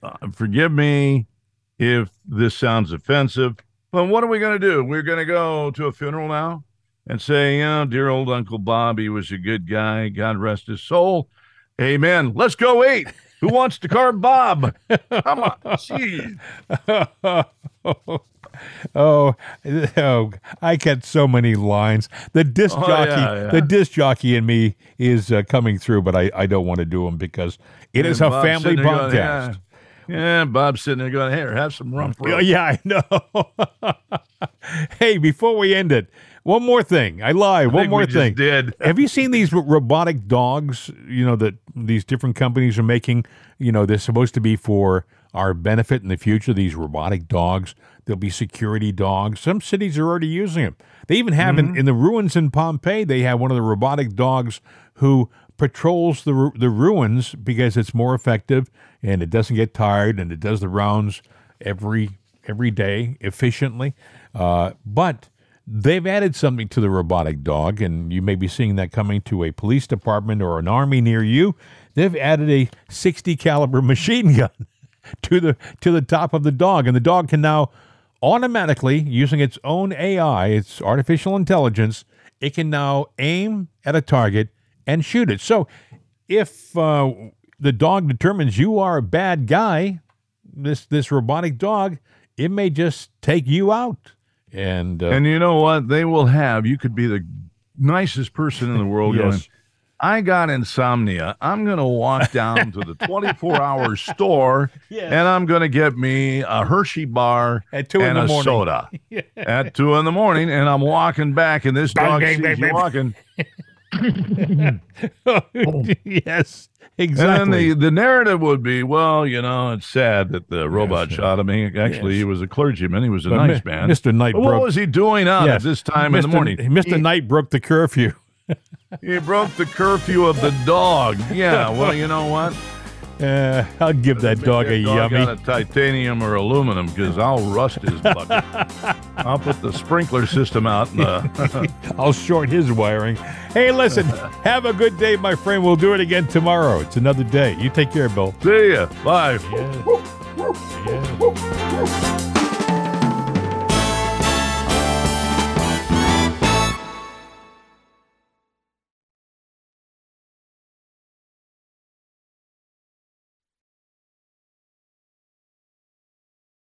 uh, forgive me if this sounds offensive, but what are we going to do? We're going to go to a funeral now and say, you know, dear old Uncle Bob, he was a good guy. God rest his soul. Amen. Let's go eat. Who wants to carve Bob? Come on. Jeez. oh, oh, I get so many lines. The disc Oh, jockey, yeah, yeah. the disc jockey in me is uh, coming through, but I, I don't want to do them because it is And a Bob's family podcast. Yeah. Bob's sitting there going, here, have some rump roast. yeah, I know. hey, before we end it, one more thing. I lied. One more thing. did. Have you seen these robotic dogs? You know that these different companies are making. You know they're supposed to be for our benefit in the future. These robotic dogs. There'll be security dogs. Some cities are already using them. They even have in, mm-hmm. in the ruins in Pompeii. They have one of the robotic dogs who patrols the the ruins because it's more effective and it doesn't get tired and it does the rounds every every day efficiently. Uh, but they've added something to the robotic dog, and you may be seeing that coming to a police department or an army near you. They've added a 60 caliber machine gun to the to the top of the dog, and the dog can now automatically, using its own AI, its artificial intelligence, it can now aim at a target and shoot it. So, if uh, the dog determines you are a bad guy, this this robotic dog, it may just take you out. And, uh, And you know what? They will have, you could be the nicest person in the world Yes. going, I got insomnia. I'm going to walk down to the 24 hour store Yes. and I'm going to get me a Hershey bar At two in and the a morning. soda at two in the morning. And I'm walking back and this dog bang, sees bang, you bang. walking. yes, And exactly. then the, the narrative would be, well, you know, it's sad that the robot shot him. He, actually, he was a clergyman. He was a But nice Mi- man. Mr. Knight But what was he doing out Yes. at this time in the morning? Mr. Knight broke the curfew. He broke the curfew of the dog. Yeah, well, you know what? Uh, I'll give that dog a dog yummy. out of titanium or aluminum because I'll rust his bucket. I'll put the sprinkler system out. In the, I'll short his wiring. Hey, listen, have a good day, my friend. We'll do it again tomorrow. It's another day. You take care, Bill. see ya. Bye. Yeah. Yeah.